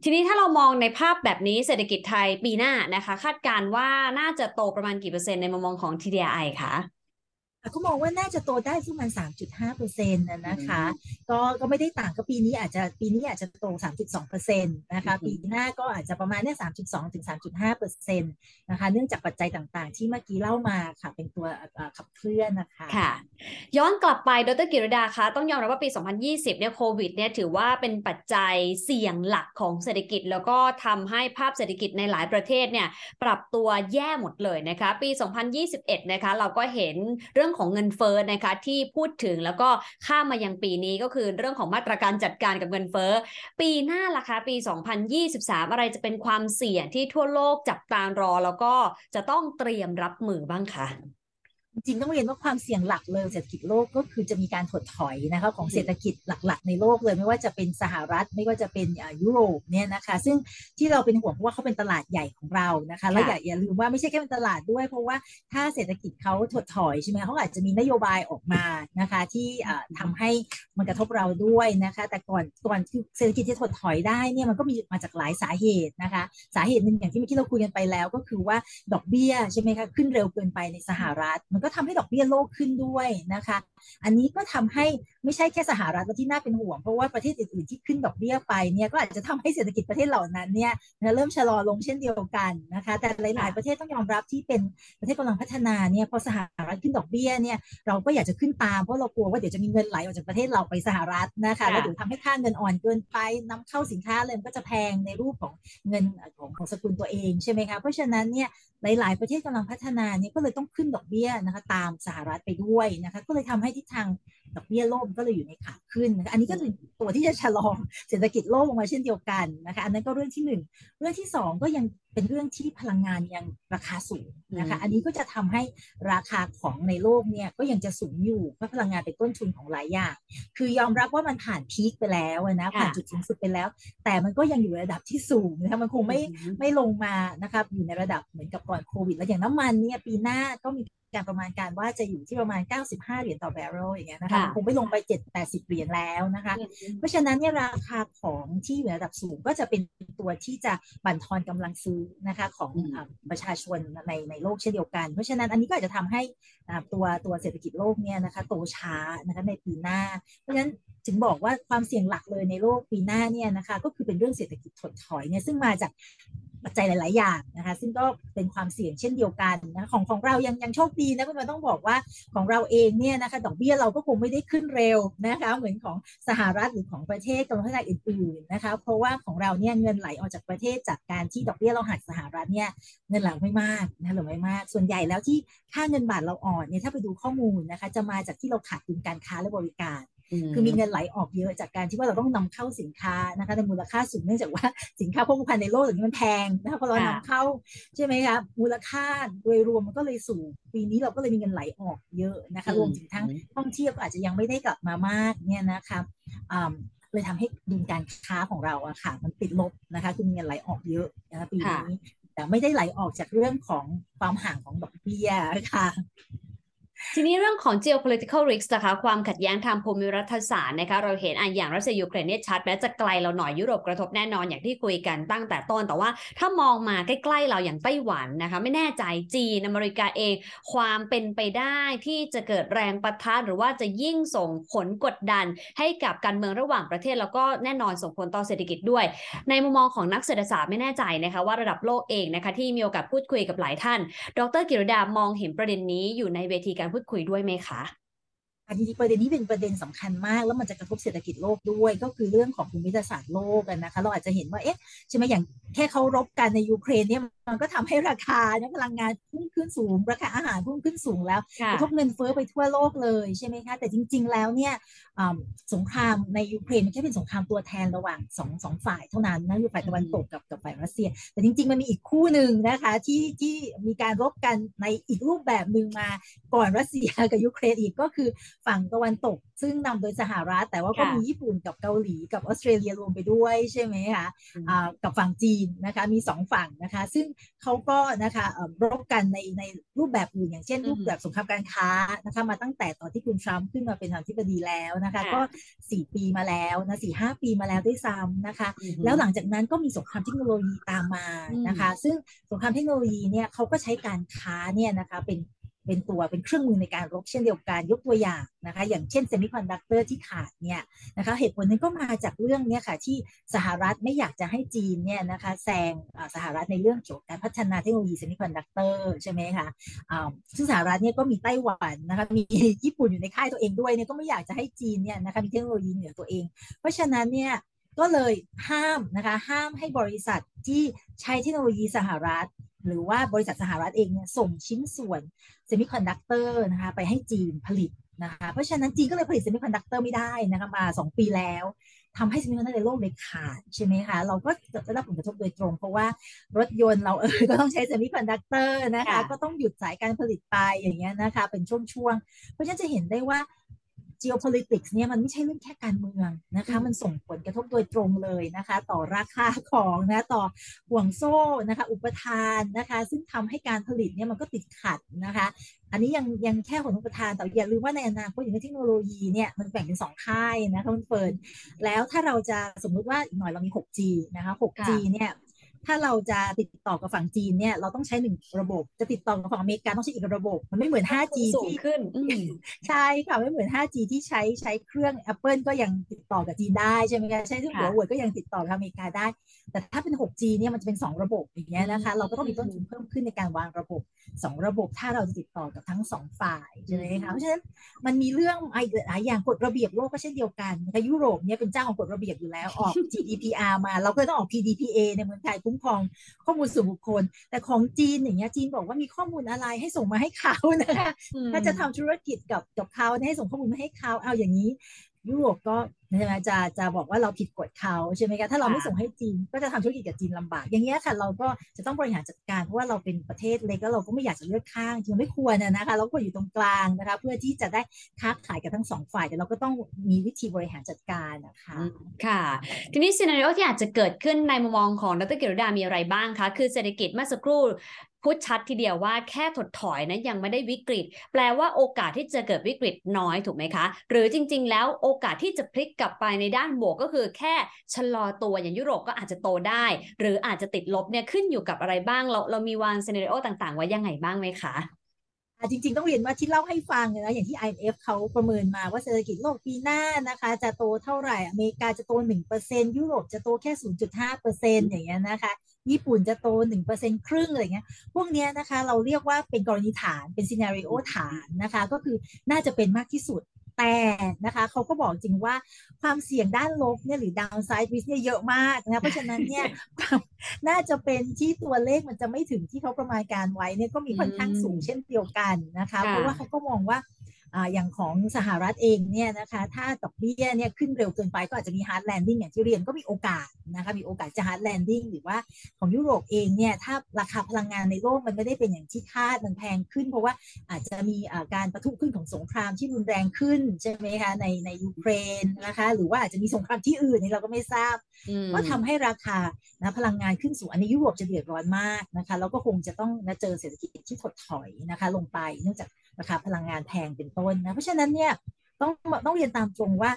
ทีนี้ถ้าเรามองในภาพแบบนี้เศรษฐกิจไทยปีหน้านะคะ คาดการว่าน่าจะโตประมาณกี่เปอร์เซ็นต์ในมุมมองของ TDI คะ เขามองว่าน่าจะโตได้ประมาณ3.5เปอร์เซ็นต์นะคะ ก็ก็ไม่ได้ต่างก็ปีนี้อาจจะปีนี้อาจจะโต 3.2เปอร์เซ็นต์นะคะ ปีหน้าก็อาจจะประมาณเนี่ย3.2ถึง3.5เปอร์เซ็นต์นะคะ เนื่องจากปัจจัยต่างๆ ที่เมื่อกี้เล่ามาค่ะ เป็นตัวขับเคลื่อนนะคะค่ะ ย้อนกลับไปดรกิรดาคะต้องยอมรับว่าปี 2020 เนี่ยโควิดเนี่ยถือว่าเป็นปัจจัยเสี่ยงหลักของเศรษฐกิจ แล้วก็ทำให้ภาพเศรษฐกิจในหลายประเทศเนี่ยปรับตัวแย่หมดเลยนะคะ ปี 2021 นะคะเราก็เห็นเรื่องของเงินเฟ้อนะคะที่พูดถึงแล้วก็ข้ามมายังปีนี้ก็คือเรื่องของมาตรการจัดการกับเงินเฟ้อ ปีหน้าล่ะคะปี 2023 อะไรจะเป็นความเสี่ยงที่ทั่วโลกจับตารอ แล้วก็จะต้องเตรียมรับมือบ้างคะ จริงต้องเรียนว่าความเสี่ยงหลักเลยเศรษฐกิจโลกก็คือจะมีการถดถอยนะคะของเศรษฐกิจหลัก ๆ ในโลกเลยไม่ว่าจะเป็นสหรัฐไม่ว่าจะเป็นยุโรปเนี่ยนะคะซึ่งที่เราเป็นห่วงเพราะว่าเขาเป็นตลาดใหญ่ของเรานะคะแล้วอย่าอย่าลืมว่าไม่ใช่แค่เป็นตลาดด้วย เพราะว่าถ้าเศรษฐกิจเขาถดถอยใช่ไหมเขาอาจจะมีนโยบายออกมานะคะที่ทำให้มันกระทบเราด้วยนะคะแต่ก่อนก่อนเศรษฐกิจที่ถดถอยได้เนี่ยมันก็มีมาจากหลายสาเหตุนะคะสาเหตุหนึ่งอย่างที่เมื่อกี้เราคุยกันไปแล้ว ก็คือว่าดอกเบี้ยใช่ไหมคะขึ้นเร็วเกินไปในสหรัฐมันก็ทำให้ดอกเบี้ยโลกขึ้นด้วยนะคะ อันนี้ก็ทำให้ไม่ใช่แค่สหรัฐที่น่าเป็นห่วง เพราะว่าประเทศอื่นๆที่ขึ้นดอกเบี้ยไปเนี่ยก็อาจจะทำให้เศรษฐกิจประเทศเหล่านั้นเนี่ยเริ่มชะลอลงเช่นเดียวกันนะคะ แต่หลาย ๆ ประเทศต้องยอมรับที่เป็นประเทศกำลังพัฒนาเนี่ยพอสหรัฐขึ้นดอกเบี้ยเนี่ยเราก็อยากจะขึ้นตามเพราะเรากลัวว่าเดี๋ยวจะมีเงินไหลออกจากประเทศเราไปสหรัฐนะคะแล้วเดี๋ยวทำให้ค่าเงินอ่อนเกินไปนำเข้าสินค้าเลยก็จะแพงในรูปของเงินของของสกุลตัวเองใช่ไหมคะเพราะฉะนั้นเนี่ย หลายๆประเทศกำลังพัฒนาเนี่ยก็เลยต้องขึ้นดอกเบี้ยนะคะตามสหรัฐไปด้วยนะคะก็เลยทำให้ทิศทางดอกเบี้ยโลกก็เลยอยู่ในขาขึ้นนะคะอันนี้ก็คือตัวที่จะชะลอเศรษฐกิจโลกลงมาเช่นเดียวกันนะคะ อันนั้นก็เรื่องที่หนึ่งเรื่องที่สองก็ยังเป็นเรื่องที่พลังงานยังราคาสูงนะคะ อันนี้ก็จะทำให้ราคาของในโลกเนี่ยก็ยังจะสูงอยู่เพราะพลังงานเป็นต้นทุนของหลายอย่าง คือยอมรับว่ามันผ่านพีคไปแล้วนะผ่านจุดสูงสุดไปแล้ว แต่มันก็ยังอยู่ระดับที่สูงนะคะมันคงไม่ไม่ลงมานะครับอยู่ในระดับเหมือนกับก่อนโควิด แล้วอย่างน้ำมันเนี่ยปีหน้าก็มี การประมาณการว่าจะอยู่ที่ประมาณ 95 เหรียญต่อแบเรลอย่างเงี้ยนะคะค่ะมันคงไม่ลงไป 7 80 เหรียญแล้วนะคะ เพราะฉะนั้นเนี่ยราคาของที่อยู่ในระดับสูงก็จะเป็นตัวที่จะบั่นทอนกำลังซื้อนะคะของอืมอ่าประชาชนในในโลกเช่นเดียวกัน เพราะฉะนั้นอันนี้ก็อาจจะทำให้อ่าตัวตัวเศรษฐกิจโลกเนี่ยนะคะโตช้านะคะในปีหน้า เพราะฉะนั้นถึงบอกว่าความเสี่ยงหลักเลยในโลกปีหน้าเนี่ยนะคะก็คือเป็นเรื่องเศรษฐกิจถดถอยเนี่ยซึ่งมาจาก ปัจจัยหลาย ๆ อย่างนะคะซึ่งก็เป็นความเสี่ยงเช่นเดียวกันนะของของเรายังยังโชคดีนะคุณมันต้องบอกว่าของเราเองเนี่ยนะคะดอกเบี้ยเราก็คงไม่ได้ขึ้นเร็วนะคะเหมือนของสหรัฐหรือของประเทศกำลังพัฒนาอื่น ๆ นะคะเพราะว่าของเราเนี่ยเงินไหลออกจากประเทศจากการที่ดอกเบี้ยเราหักสหรัฐเนี่ยเงินไหลไม่มากนะคะหรือไม่มาก ส่วนใหญ่แล้วที่ค่าเงินบาทเราอ่อนเนี่ยถ้าไปดูข้อมูลนะคะจะมาจากที่เราขาดดุลการค้าและบริการ คือมีเงินไหลออกเยอะจากการที่ว่าเราต้องนำเข้าสินค้านะคะในมูลค่าสูงเนื่องจากว่าสินค้าโภคภัณฑ์ในโลกอย่างนี้มันแพงนะคะพอเรานำค่ะเข้าใช่ไหมคะมูลค่าโดยรวมมันก็เลยสูงปีนี้เราก็เลยมีเงินไหลออกเยอะนะคะรวมถึงทั้งท่องเที่ยวก็อาจจะยังไม่ได้กลับมามากเนี่ยนะคะอ่าเลยทำให้ดุลการค้าของเราอะค่ะ มันติดลบนะคะคือมีเงินไหลออกเยอะนะคะปีนี้แต่ไม่ได้ไหลออกจากเรื่องของความห่างของดอกเบี้ยค่ะ ทีนี้เรื่องของ geopolitical risk นะคะ ความขัดแย้งทางภูมิรัฐศาสตร์นะคะ เราเห็นอะอย่างรัสเซียยูเครนเนี่ยชัดแม้จะไกลเราหน่อยยุโรปกระทบแน่นอนอย่างที่คุยกันตั้งแต่ต้น แต่ว่าถ้ามองมาใกล้ๆเราอย่างไต้หวันนะคะ ไม่แน่ใจจีนอเมริกาเอง ความเป็นไปได้ที่จะเกิดแรงปะทะหรือว่าจะยิ่งส่งผลกดดัน ให้กับการเมืองระหว่างประเทศ แล้วก็แน่นอนส่งผลต่อเศรษฐกิจด้วย ในมุมมองของนักเศรษฐศาสตร์ไม่แน่ใจนะคะ ว่าระดับโลกเองนะคะที่มีโอกาสพูดคุยกับหลายท่าน ดรกิรดามองเห็นประเด็นนี้อยู่ในเวทีการพูดคุยด้วยไหมคะอันนี้ประเด็นนี้เป็นประเด็นสำคัญมาก แล้วมันจะกระทบเศรษฐกิจโลกด้วย ก็คือเรื่องของภูมิศาสตร์โลกกันนะคะ เราอาจจะเห็นว่าเอ๊ะใช่ไหมอย่างแค่เขารบกันในยูเครนเนี่ยมันก็ทำให้ราคาเนี่ยพลังงานพุ่งขึ้นสูง ราคาอาหารพุ่งขึ้นสูงแล้วค่ะกระทบเงินเฟ้อไปทั่วโลกเลยใช่ไหมคะแต่จริง ๆ แล้วเนี่ยอ่าสงครามในยูเครนมันแค่เป็นสงครามตัวแทนระหว่างสองสองฝ่ายเท่านั้นนะคือฝ่ายตะวันตกกับกับฝ่ายรัสเซีย แต่จริง ๆ มันมีอีกคู่หนึ่งนะคะที่ที่มีการรบกันในอีกรูปแบบหนึ่งมาก่อนรัสเซียกับยูเครนอีกก็คือฝั่งตะวันตก ซึ่งนำโดยสหรัฐแต่ว่าก็ค่ะมีญี่ปุ่นกับเกาหลีกับออสเตรเลียรวมไปด้วยใช่ไหมคะอืมอ่ากับฝั่งจีนนะคะมีสองฝั่งนะคะซึ่งเขาก็นะคะเอ่อรบกันในในรูปแบบอื่นอย่างเช่นอืมรูปแบบสงครามการค้านะคะมาตั้งแต่ตอนที่คุณทรัมป์ขึ้นมาเป็นประธานาธิบดีแล้วนะคะค่ะก็สี่ปีมาแล้วนะสี่ห้าปีมาแล้วด้วยซ้ำนะคะ แล้วหลังจากนั้นก็มีสงครามเทคโนโลยีตามมานะคะ ซึ่งสงครามเทคโนโลยีเนี่ยเขาก็ใช้การค้าเนี่ยนะคะเป็น เป็นตัวเป็นเครื่องมือในการรบเช่นเดียวกันยกตัวอย่างนะคะ อย่างเช่นเซมิคอนดักเตอร์ที่ขาดเนี่ยนะคะเหตุผลหนึ่งก็มาจากเรื่องเนี้ยค่ะที่สหรัฐไม่อยากจะให้จีนเนี่ยนะคะแซงสหรัฐในเรื่องเกี่ยวกับการพัฒนาเทคโนโลยีเซมิคอนดักเตอร์ใช่ไหมคะซึ่งสหรัฐเนี่ยก็มีไต้หวันนะคะมีญี่ปุ่นอยู่ในค่ายตัวเองด้วยเนี่ยก็ไม่อยากจะให้จีนเนี่ยนะคะมีเทคโนโลยีเหนือตัวเอง เพราะฉะนั้นเนี่ยก็เลยห้ามนะคะห้ามให้บริษัทที่ใช้เทคโนโลยีสหรัฐ หรือว่าบริษัทสหรัฐเองเนี่ยส่งชิ้นส่วนเซมิคอนดักเตอร์นะคะไปให้จีนผลิตนะคะเพราะฉะนั้นจีนก็เลยผลิตเซมิคอนดักเตอร์ไม่ได้นะคะมา 2 ปีแล้วทำให้เซมิคอนดักเตอร์ในโลกเลยขาดใช่ไหมคะเราก็จะได้รับผลกระทบโดยตรง เพราะว่ารถยนต์เราเออก็ต้องใช้เซมิคอนดักเตอร์นะคะค่ะก็ต้องหยุดสายการผลิตไปอย่างเงี้ยนะคะ เป็นช่วงๆ เพราะฉะนั้นจะเห็นได้ว่า geopolitics เนี่ยมันไม่ใช่เรื่องแค่การเมืองนะคะ มันส่งผลกระทบโดยตรงเลยนะคะ ต่อราคาของนะต่อห่วงโซ่นะคะ อุปทานนะคะ ซึ่งทำให้การผลิตเนี่ยมันก็ติดขัดนะคะ อันนี้ยังยังแค่ผลอุปทานแต่อย่าลืมว่าในอนาคตอย่างเทคโนโลยีเนี่ยมันแบ่งเป็นสองค่ายนะคะคุณเฟิร์นแล้วถ้าเราจะสมมุติว่าอีกหน่อยเรามี 6G นะคะ 6G เนี่ย ถ้าเราจะติดต่อกับฝั่งจีนเนี่ยเราต้องใช้หนึ่งระบบ จะติดต่อกับฝั่งอเมริกาต้องใช้อีกระบบ มันไม่เหมือน 5G สูงที่ขึ้นอืมใช่ค่ะไม่เหมือน 5G ที่ใช้ใช้เครื่อง Apple ก็ยังติดต่อกับจีนได้ใช่ไหมคะใช้เครื่องหัวค่ะเว่ยก็ยังติดต่อกับอเมริกาได้ แต่ถ้าเป็น 6G เนี่ยมันจะเป็น 2 ระบบอย่างเงี้ยนะคะเราก็ต้องมีต้นทุนเพิ่มขึ้นในการวางระบบ 2 ระบบถ้าเราจะติดต่อกับทั้ง 2 ฝ่ายใช่ไหมคะเพราะฉะนั้นมันมีเรื่องไอ้หลายอย่างกฎระเบียบโลกก็เช่นเดียวกันนะคะยุโรปเนี่ยเป็นเจ้าของกฎระเบียบอยู่แล้วออก GDPR มา เราก็เลยต้องออก PDPA ในเมืองไทยคุ้มครองข้อมูลส่วนบุคคล แต่ของจีนอย่างเงี้ยจีนบอกว่ามีข้อมูลอะไรให้ส่งมาให้เขานะคะถ้าจะทำธุรกิจกับกับเขาเนี่ยให้ส่งข้อมูลมาให้เขาเอาอย่างนี้ ยุโรปก็ใช่ไหมจะจะบอกว่าเราผิดกฎเขาใช่ไหมคะถ้าเราไม่ส่งให้จีนก็จะทำธุรกิจกับจีนลำบาก อย่างเงี้ยค่ะเราก็จะต้องบริหารจัดการเพราะว่าเราเป็นประเทศเล็กแล้วเราก็ไม่อยากจะเลือกข้างจริงไม่ควรนะคะเราก็อยู่ตรงกลางนะคะเพื่อที่จะได้ค้าขายกับทั้งสองฝ่าย แต่เราก็ต้องมีวิธีบริหารจัดการนะคะค่ะ ทีนี้ซีนารีโอที่อาจจะเกิดขึ้นในมุมมองของดรกิรดามีอะไรบ้างคะคือเศรษฐกิจเมื่อสักครู่ พูดชัดทีเดียวว่าแค่ถดถอยนะยังไม่ได้วิกฤต แปลว่าโอกาสที่จะเกิดวิกฤตน้อยถูกไหมคะ หรือจริง ๆ แล้วโอกาสที่จะพลิกกลับไปในด้านบวกก็คือแค่ชะลอตัวอย่างยุโรปก็อาจจะโตได้ หรืออาจจะติดลบเนี่ยขึ้นอยู่กับอะไรบ้าง เราเรามีวางซีนารีโอต่างๆไว้ยังไงบ้างไหมคะจริงๆ ต้องเรียนว่าที่เล่าให้ฟังนะอย่างที่ IMF เขาประเมินมาว่าเศรษฐกิจโลกปีหน้านะคะ จะโตเท่าไหร่ อเมริกาจะโต 1%ยุโรปจะโตแค่ 0.5%อย่างเงี้ยนะคะ ญี่ปุ่นจะโต1%ครึ่งอะไรเงี้ย พวกเนี้ยนะคะ เราเรียกว่าเป็นกรณีฐานเป็นซีนารีโอฐานนะคะ ก็คือน่าจะเป็นมากที่สุดแต่นะคะเขาก็บอกจริงว่าความเสี่ยงด้านลบเนี่ยหรือ downside risk เนี่ยเยอะมากนะเพราะฉะนั้นเนี่ยน่าจะเป็นที่ตัวเลขมันจะไม่ถึงที่เขาประมาณการไว้เนี่ยก็มีค่อนข้างสูงเช่นเดียวกันนะคะ เพราะว่าเขาก็มองว่า อย่างของสหรัฐเองเนี่ยนะคะถ้าดอกเบี้ยเนี่ยขึ้นเร็วเกินไปก็อาจจะมี hard landing อย่างที่เรียนก็มีโอกาสนะคะมีโอกาสจะ hard landing หรือว่าของยุโรปเองเนี่ยถ้าราคาพลังงานในโลกมันไม่ได้เป็นอย่างที่คาดมันแพงขึ้น เพราะว่าอาจจะมีการปะทุขึ้นของสงครามที่รุนแรงขึ้นใช่ไหมคะในในยูเครนนะคะหรือว่าอาจจะมีสงครามที่อื่นนี่เราก็ไม่ทราบก็ทำให้ราคานะพลังงานขึ้นสูงอันนี้ยุโรปจะเดือดร้อนมากนะคะแล้วก็คงจะต้องนะเจอเศรษฐกิจที่ถดถอยนะคะลงไปเนื่องจาก ราคาพลังงานแพงเป็นต้นนะเพราะฉะนั้นเนี่ยต้องต้องเรียนตามตรงว่า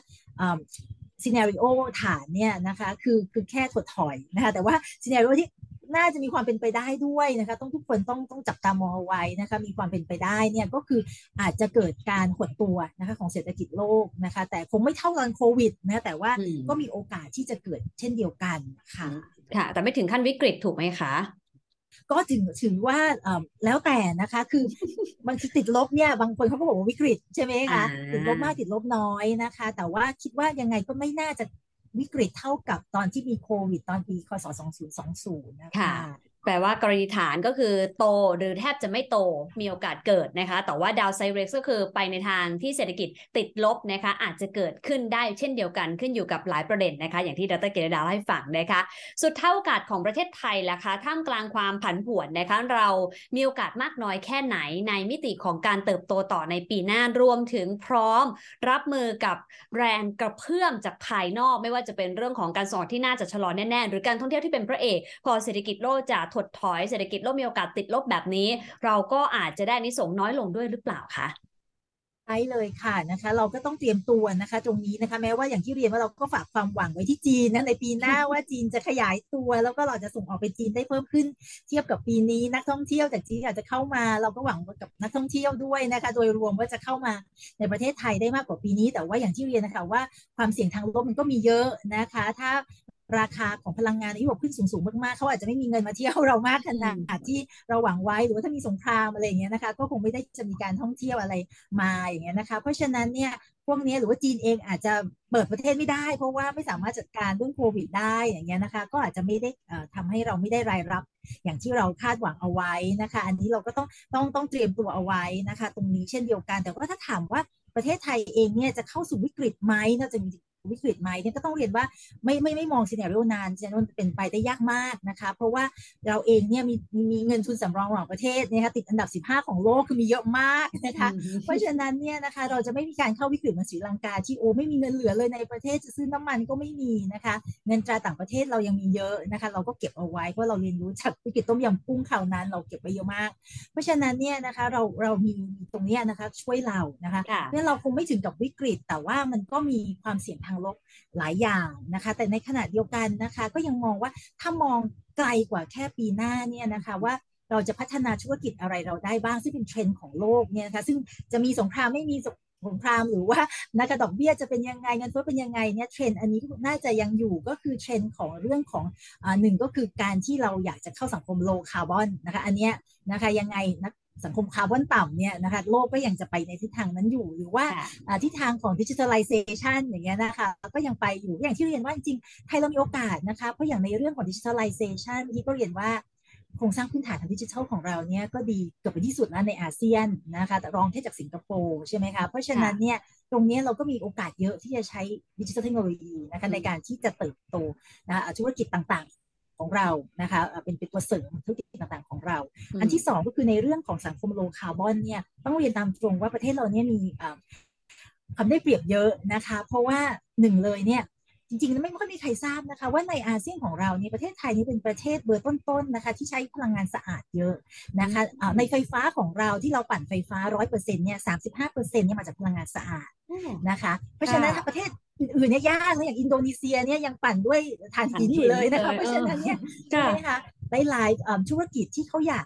scenario ฐานเนี่ยนะคะคือคือแค่ถดถอยนะคะแต่ว่า scenario ที่น่าจะมีความเป็นไปได้ด้วยนะคะต้องทุกคนต้องต้องจับตามองเอาไว้นะคะมีความเป็นไปได้เนี่ยก็คืออาจจะเกิดการหดตัวนะคะของเศรษฐกิจโลกนะคะแต่คงไม่เท่ากันโควิดนะแต่ว่าก็มีโอกาสที่จะเกิดเช่นเดียวกันค่ะค่ะแต่ไม่ถึงขั้นวิกฤตถูกไหมคะ ก็ถึงถือว่าแล้วแต่นะคะ คือมันติดลบเนี่ยบางคนเขาก็บอกว่าวิกฤตใช่ไหมคะติดลบมากติดลบน้อยนะคะ แต่ว่าคิดว่ายังไงก็ไม่น่าจะวิกฤตเท่ากับตอนที่มีโควิด ตอนปีคศ2020 นะคะ แปลว่ากรณีฐานก็คือโตหรือแทบจะไม่โตมีโอกาสเกิดนะคะ แต่ว่าดาวไซเร็กก็คือไปในทางที่เศรษฐกิจติดลบนะคะ อาจจะเกิดขึ้นได้เช่นเดียวกันขึ้นอยู่กับหลายประเด็นนะคะ อย่างที่ดรเกรดาให้ฟังนะคะ สุดท้ายโอกาสของประเทศไทยล่ะคะท่ามกลางความผันผวนนะคะ เรามีโอกาสมากน้อยแค่ไหนในมิติของการเติบโตต่อในปีหน้ารวมถึงพร้อม รับมือกับแรงกระเพื่อมจากภายนอก ไม่ว่าจะเป็นเรื่องของการส่งที่น่าจะชะลอแน่ๆหรือการท่องเที่ยวที่เป็นพระเอกพอเศรษฐกิจโลกจะถดถอยเศรษฐกิจโลกมีโอกาสติดลบแบบนี้ เราก็อาจจะได้นิสงน้อยลงด้วยหรือเปล่าคะใช่เลยค่ะนะคะเราก็ต้องเตรียมตัวนะคะตรงนี้นะคะแม้ว่าอย่างที่เรียนว่าเราก็ฝากความหวังไว้ที่จีนนะในปีหน้าว่าจีนจะขยายตัว แล้วก็เราจะส่งออกไปจีนได้เพิ่มขึ้นเทียบกับปีนี้นักท่องเที่ยวจากจีนอาจจะเข้ามา เราก็หวังกับนักท่องเที่ยวด้วยนะคะโดยรวมว่าจะเข้ามาในประเทศไทยได้มากกว่าปีนี้ แต่ว่าอย่างที่เรียนนะคะว่าความเสี่ยงทางลบมันก็มีเยอะนะคะ ถ้า ราคาของพลังงานในยุโรปขึ้นสูงๆมากๆเขาอาจจะไม่มีเงินมาเที่ยวเรามากขนาดที่เราหวังไว้หรือว่าถ้ามีสงครามอะไรอย่างเงี้ยนะคะก็คงไม่ได้จะมีการท่องเที่ยวอะไรมาอย่างเงี้ยนะคะ เพราะฉะนั้นเนี่ยพวกนี้หรือว่าจีนเองอาจจะเปิดประเทศไม่ได้ เพราะว่าไม่สามารถจัดการเรื่องโควิดได้อย่างเงี้ยนะคะ ก็อาจจะไม่ได้ทำให้เราไม่ได้รายรับ อย่างที่เราคาดหวังเอาไว้นะคะ อันนี้เราก็ต้องต้องต้องเตรียมตัวเอาไว้นะคะ ตรงนี้เช่นเดียวกัน แต่ว่าถ้าถามว่าประเทศไทยเองเนี่ยจะเข้าสู่วิกฤตไหมน่าจะมี วิกฤตไหมเนี่ยก็ต้องเรียนว่าไม่ไม่ไม่มองซีเนเรียนานซีเนเรียเป็นไปได้ยากมากนะคะเพราะว่าเราเองเนี่ยมีมีเงินทุนสำรองระหว่างประเทศนะคะติดอันดับ 15 ของโลกคือมีเยอะมากนะคะเพราะฉะนั้นเนี่ยนะคะเราจะไม่มีการเข้าวิกฤตเหมือนศรีลังกาที่โอ้ไม่มีเงินเหลือเลยในประเทศจะซื้อน้ำมันก็ไม่มีนะคะเงินตราต่างประเทศเรายังมีเยอะนะคะเราก็เก็บเอาไว้เพราะเราเรียนรู้จากวิกฤตต้มยำกุ้งคราวนั้น เราเก็บไว้เยอะมาก เพราะฉะนั้นเนี่ยนะคะเราเรามีตรงนี้นะคะช่วยเรานะคะเนี่ยเราคงไม่ถึงกับวิกฤต แต่ว่ามันก็มีความเสี่ยงทางลบหลายอย่างนะคะ แต่ในขณะเดียวกันนะคะ ก็ยังมองว่าถ้ามองไกลกว่าแค่ปีหน้าเนี่ยนะคะว่าเราจะพัฒนาธุรกิจอะไรเราได้บ้างซึ่งเป็นเทรนด์ของโลกเนี่ยนะคะซึ่งจะมีสงครามไม่มีสงครามหรือว่าอัตราดอกเบี้ยจะเป็นยังไงเงินเฟ้อเป็นยังไงเนี่ยเทรนด์อันนี้น่าจะยังอยู่ก็คือเทรนด์ของเรื่องของอ่าหนึ่งก็คือการที่เราอยากจะเข้าสังคม low carbon นะคะอันเนี้ยนะคะยังไงนัก สังคมคาร์บอนต่ำเนี่ยนะคะโลกก็ยังจะไปในทิศทางนั้นอยู่ หรือว่าทิศทางของ digitalization อย่างเงี้ยนะคะก็ยังไปอยู่อย่างที่เรียนว่าจริงๆไทยเรามีโอกาสนะคะเพราะอย่างในเรื่องของ digitalization ที่ก็เรียนว่าโครงสร้างพื้นฐานทางดิจิทัลของเราเนี่ยก็ดีเกือบไปที่สุดแล้วในอาเซียนนะคะแต่รองแค่จากสิงคโปร์ใช่ไหมคะเพราะฉะนั้นเนี่ยตรงนี้เราก็มีโอกาสเยอะที่จะใช้digital technology นะคะในการที่จะเติบโตนะธุรกิจต่างของเรานะคะเป็นเป็นตัวเสริมธุรกิจ ต่างๆของเรา อันที่สองก็คือในเรื่องของสังคม low carbon เนี่ยต้องเรียนตามตรงว่าประเทศเราเนี่ยมีความได้เปรียบเยอะนะคะ เพราะว่าหนึ่งเลยเนี่ยจริงๆไม่ค่อยมีใครทราบนะคะ ว่าในอาเซียนของเราเนี่ยประเทศไทยนี่เป็นประเทศเบอร์ต้นๆนะคะ ที่ใช้พลังงานสะอาดเยอะนะคะในไฟฟ้าของเราที่เราปั่นไฟฟ้าร้อยเปอร์เซ็นต์เนี่ยสามสิบห้าเปอร์เซ็นต์เนี่ยมาจากพลังงานสะอาดนะคะ เพราะฉะนั้นประเทศอื่นๆเนี่ยยากนะอย่างอินโดนีเซียเนี่ยยังปั่นด้วยถ่านหินอยู่เลยนะคะเพราะฉะนั้นเนี่ยใช่ไหมคะ หลายๆธุรกิจที่เขาอยาก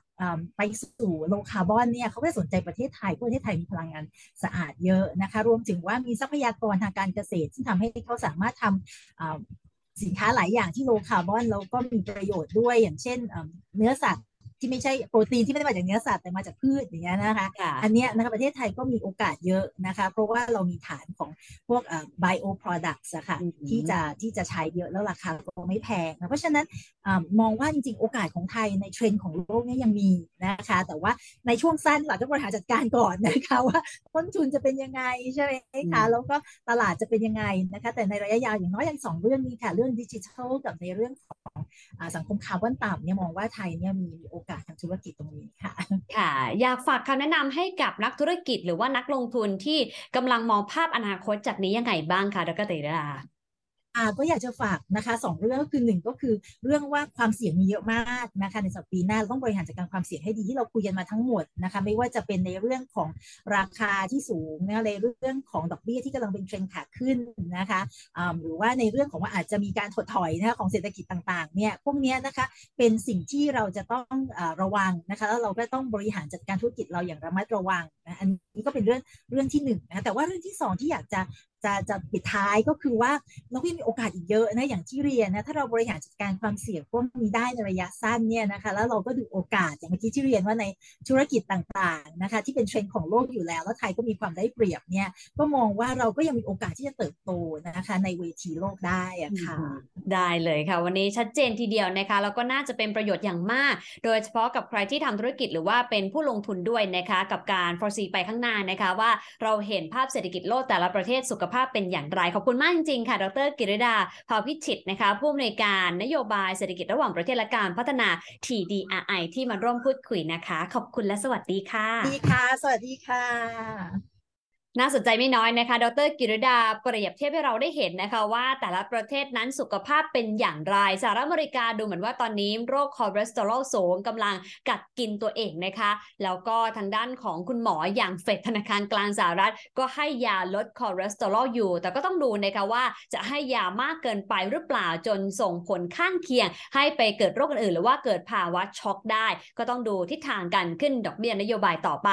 ไปสู่ low carbon เนี่ยเขาก็สนใจประเทศไทยประเทศไทยมีพลังงานสะอาดเยอะนะคะ รวมถึงว่ามีทรัพยากรทางการเกษตร ซึ่งทำให้เขาสามารถทำสินค้าหลายอย่างที่ low carbon แล้วก็มีประโยชน์ด้วยอย่างเช่นเนื้อสัตว์ ที่ไม่ใช่โปรตีนที่ไม่ได้มาจากเนื้อสัตว์แต่มาจากพืชอย่างเงี้ยนะคะ อันเนี้ยนะคะประเทศไทยก็มีโอกาสเยอะนะคะเพราะว่าเรามีฐานของพวก bio products อะค่ะที่จะที่จะใช้เยอะแล้วราคาก็ไม่แพงนะเพราะฉะนั้นมองว่าจริงๆ โอกาสของไทยในเทรนด์ของโลกนี้ยังมีนะคะ แต่ว่าในช่วงสั้นเราต้องบริหารจัดการก่อนนะคะว่าต้นทุนจะเป็นยังไงใช่ไหมคะแล้วก็ตลาดจะเป็นยังไงนะคะแต่ในระยะยาวอย่างน้อยอย่างสองเรื่องนี้ค่ะเรื่องดิจิทัลกับในเรื่องของสังคมคาร์บอนต่ำเนี่ยมองว่าไทยเนี่ยมีโอกาสทางธุรกิจตรงนี้ค่ะค่ะ อยากฝากคำแนะนำให้กับนักธุรกิจหรือว่านักลงทุนที่กำลังมองภาพอนาคตจากนี้ยังไงบ้างคะดรเตดา อาก็อยากจะฝากนะคะสองเรื่องก็คือหนึ่งก็คือเรื่องว่าความเสี่ยงมีเยอะมากนะคะในสัปปีหน้าเราต้องบริหารจัดการความเสี่ยงให้ดีที่เราคุยกันมาทั้งหมดนะคะไม่ว่าจะเป็นในเรื่องของราคาที่สูงนะในเรื่องของดอกเบี้ยที่กำลังเป็นเทรนขาขึ้นนะคะหรือว่าในเรื่องของว่าอาจจะมีการถดถอยนะคะของเศรษฐกิจต่างๆเนี่ยพวกนี้นะคะเป็นสิ่งที่เราจะต้องอระวังนะคะแล้วเราก็ต้องบริหารจัดการธุรกิจเราอย่างระมัดระวังนะอันนี้ก็เป็นเรื่องเรื่องที่หนึ่งนะแต่ว่าเรื่องที่สองที่อยากจะ จะจะปิดท้ายก็คือว่าเราก็มีโอกาสอีกเยอะนะอย่างที่เรียนนะถ้าเราบริหารจัดการความเสี่ยงพวกนี้ได้ในระยะสั้นเนี่ยนะคะแล้วเราก็ดูโอกาสอย่างเมื่อกี้ที่เรียนว่าในธุรกิจต่างๆนะคะที่เป็นเทรนด์ของโลกอยู่แล้ว แล้วไทยก็มีความได้เปรียบเนี่ยก็มองว่าเราก็ยังมีโอกาสที่จะเติบโตนะคะในเวทีโลกได้อะค่ะได้เลยค่ะ วันนี้ชัดเจนทีเดียวนะคะแล้วก็น่าจะเป็นประโยชน์อย่างมาก โดยเฉพาะกับใครที่ทำธุรกิจหรือว่าเป็นผู้ลงทุนด้วยนะคะกับการ foresee ไปข้างหน้านะคะว่าเราเห็นภาพเศรษฐกิจโลกแต่ละประเทศสุขภาพเป็นอย่างไร ขอบคุณมากจริงๆ ค่ะ ดรกิริดาภาพิชิตนะคะ ผู้อำนวยการนโยบายเศรษฐกิจระหว่างประเทศและการพัฒนา TDRI ที่มาร่วมพูดคุยนะคะ ขอบคุณและสวัสดีค่ะ ดีค่ะ สวัสดีค่ะ น่าสนใจไม่น้อยนะคะ ดรกิรดาเปรียบเทียบให้เราได้เห็นนะคะว่าแต่ละประเทศนั้นสุขภาพเป็นอย่างไร สหรัฐอเมริกาดูเหมือนว่าตอนนี้โรคคอเลสเตอรอลสูงกำลังกัดกินตัวเองนะคะ แล้วก็ทางด้านของคุณหมออย่างเฟดธนาคารกลางสหรัฐ ก็ให้ยาลดคอเลสเตอรอลอยู่ แต่ก็ต้องดูนะคะว่าจะให้ยามากเกินไปหรือเปล่าจนส่งผลข้างเคียง ให้ไปเกิดโรคอื่นหรือว่าเกิดภาวะช็อกได้ ก็ต้องดูทิศทางกันขึ้นดอกเบี้ยนโยบายต่อไป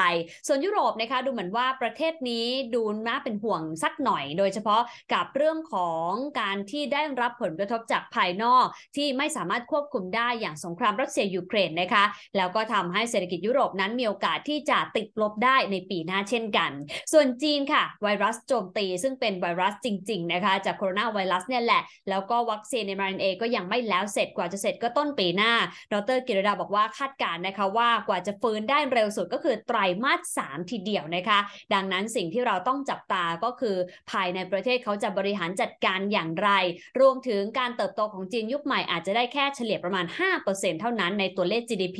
ส่วนยุโรปนะคะดูเหมือนว่าประเทศนี้ดูน่าเป็นห่วงสักหน่อย โดยเฉพาะกับเรื่องของการที่ได้รับผลกระทบจากภายนอกที่ไม่สามารถควบคุมได้อย่างสงครามรัสเซียยูเครนนะคะ แล้วก็ทำให้เศรษฐกิจยุโรปนั้นมีโอกาสที่จะติดลบได้ในปีหน้าเช่นกัน ส่วนจีนค่ะ ไวรัสโจมตี ซึ่งเป็นไวรัสจริง ๆ นะคะ จากโคโรนาไวรัสเนี่ยแหละ แล้วก็วัคซีนในมารนเอก็ยังไม่แล้วเสร็จกว่าจะเสร็จก็ต้นปีหน้า ดรกิรดาบอกว่าคาดการณ์นะคะว่ากว่าจะฟื้นได้เร็วสุดก็คือไตรมาส3ทีเดียวนะคะ ดังนั้นสิ่งที่ที่เราต้องจับตาก็คือภายในประเทศเขาจะบริหารจัดการอย่างไร รวมถึงการเติบโตของจีนยุคใหม่อาจจะได้แค่เฉลี่ยประมาณ 5%เท่านั้นในตัวเลข GDP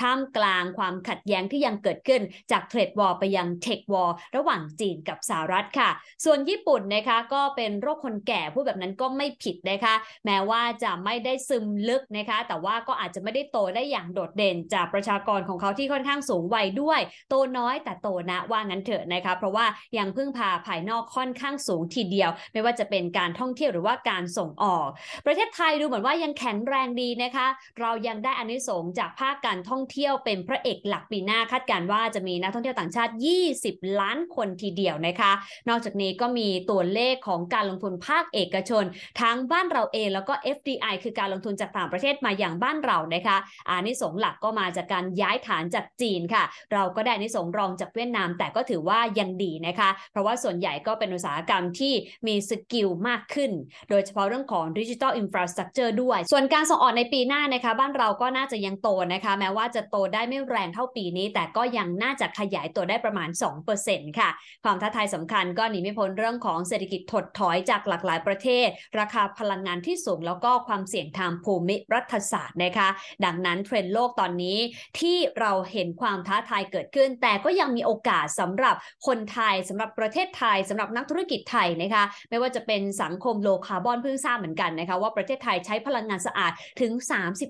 ท่ามกลางความขัดแย้งที่ยังเกิดขึ้นจากเทรดวอร์ไปยังเทควอร์ระหว่างจีนกับสหรัฐค่ะ ส่วนญี่ปุ่นนะคะก็เป็นโรคคนแก่พูดแบบนั้นก็ไม่ผิดนะคะ แม้ว่าจะไม่ได้ซึมลึกนะคะ แต่ว่าก็อาจจะไม่ได้โตได้อย่างโดดเด่นจากประชากรของเขาที่ค่อนข้างสูงวัยด้วย โตน้อยแต่โตนะว่างั้นเถอะนะคะ เพราะว่ายังพึ่งพาภายนอกค่อนข้างสูงทีเดียว ไม่ว่าจะเป็นการท่องเที่ยวหรือว่าการส่งออก ประเทศไทยดูเหมือนว่ายังแข็งแรงดีนะคะ เรายังได้อานิสงจากภาคการท่องเที่ยวเป็นพระเอกหลักปีหน้าคาดการว่าจะมีนักท่องเที่ยวต่างชาติ 20 ล้านคนทีเดียวนะคะ นอกจากนี้ก็มีตัวเลขของการลงทุนภาคเอกชน ทั้งบ้านเราเองแล้วก็ FDI คือการลงทุนจากต่างประเทศมาอย่างบ้านเรานะคะอานิสงส์หลักก็มาจากการย้ายฐานจากจีนค่ะ เราก็ได้อานิสงส์รองจากเวียดนาม แต่ก็ถือว่ายังดีนะคะ เพราะว่าส่วนใหญ่ก็เป็นอุตสาหกรรมที่มี skill มากขึ้น โดยเฉพาะเรื่องของ digital infrastructure ด้วย ส่วนการส่งออกในปีหน้านะคะ บ้านเราก็น่าจะยังโตนะคะ แม้ว่าจะโตได้ไม่แรงเท่าปีนี้ แต่ก็ยังน่าจะขยายตัวได้ประมาณ 2%ค่ะ ความท้าทายสำคัญก็หนีไม่พ้นเรื่องของเศรษฐกิจถดถอยจากหลากหลายประเทศ ราคาพลังงานที่สูงแล้วก็ความเสี่ยงทางภูมิรัฐศาสตร์นะคะ ดังนั้นเทรนด์โลกตอนนี้ที่เราเห็นความท้าทายเกิดขึ้น แต่ก็ยังมีโอกาสสำหรับคนไทยสำหรับประเทศไทยสำหรับนักธุรกิจไทยนะคะไม่ว่าจะเป็นสังคมโลคาร์บอนเพิ่งทราบเหมือนกันนะคะว่าประเทศไทยใช้พลังงานสะอาดถึง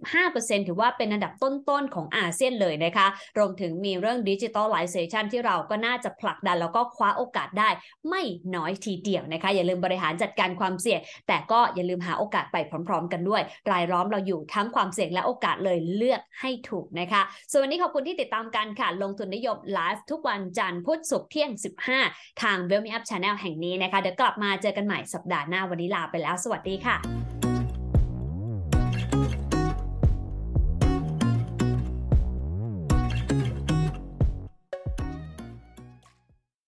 35%ถือว่าเป็นอันดับต้นๆของอาเซียนเลยนะคะรวมถึงมีเรื่องดิจิทัลไลเซชันที่เราก็น่าจะผลักดันแล้วก็คว้าโอกาสได้ไม่น้อยทีเดียวนะคะอย่าลืมบริหารจัดการความเสี่ยง แต่ก็อย่าลืมหาโอกาสไปพร้อม ๆ กันด้วย รายล้อมเราอยู่ทั้งความเสี่ยงและโอกาสเลยเลือกให้ถูกนะคะส่วนวันนี้ขอบคุณที่ติดตามกันค่ะลงทุนนิยมไลฟ์ทุกวันจันทร์พุธศุกร์เที่ยง 15ทาง w e l l Me Up Channel แห่งนี้นะคะ เดี๋ยวกลับมาเจอกันใหม่สัปดาห์หน้าวันนี้ลาไปแล้ว สวัสดีค่ะ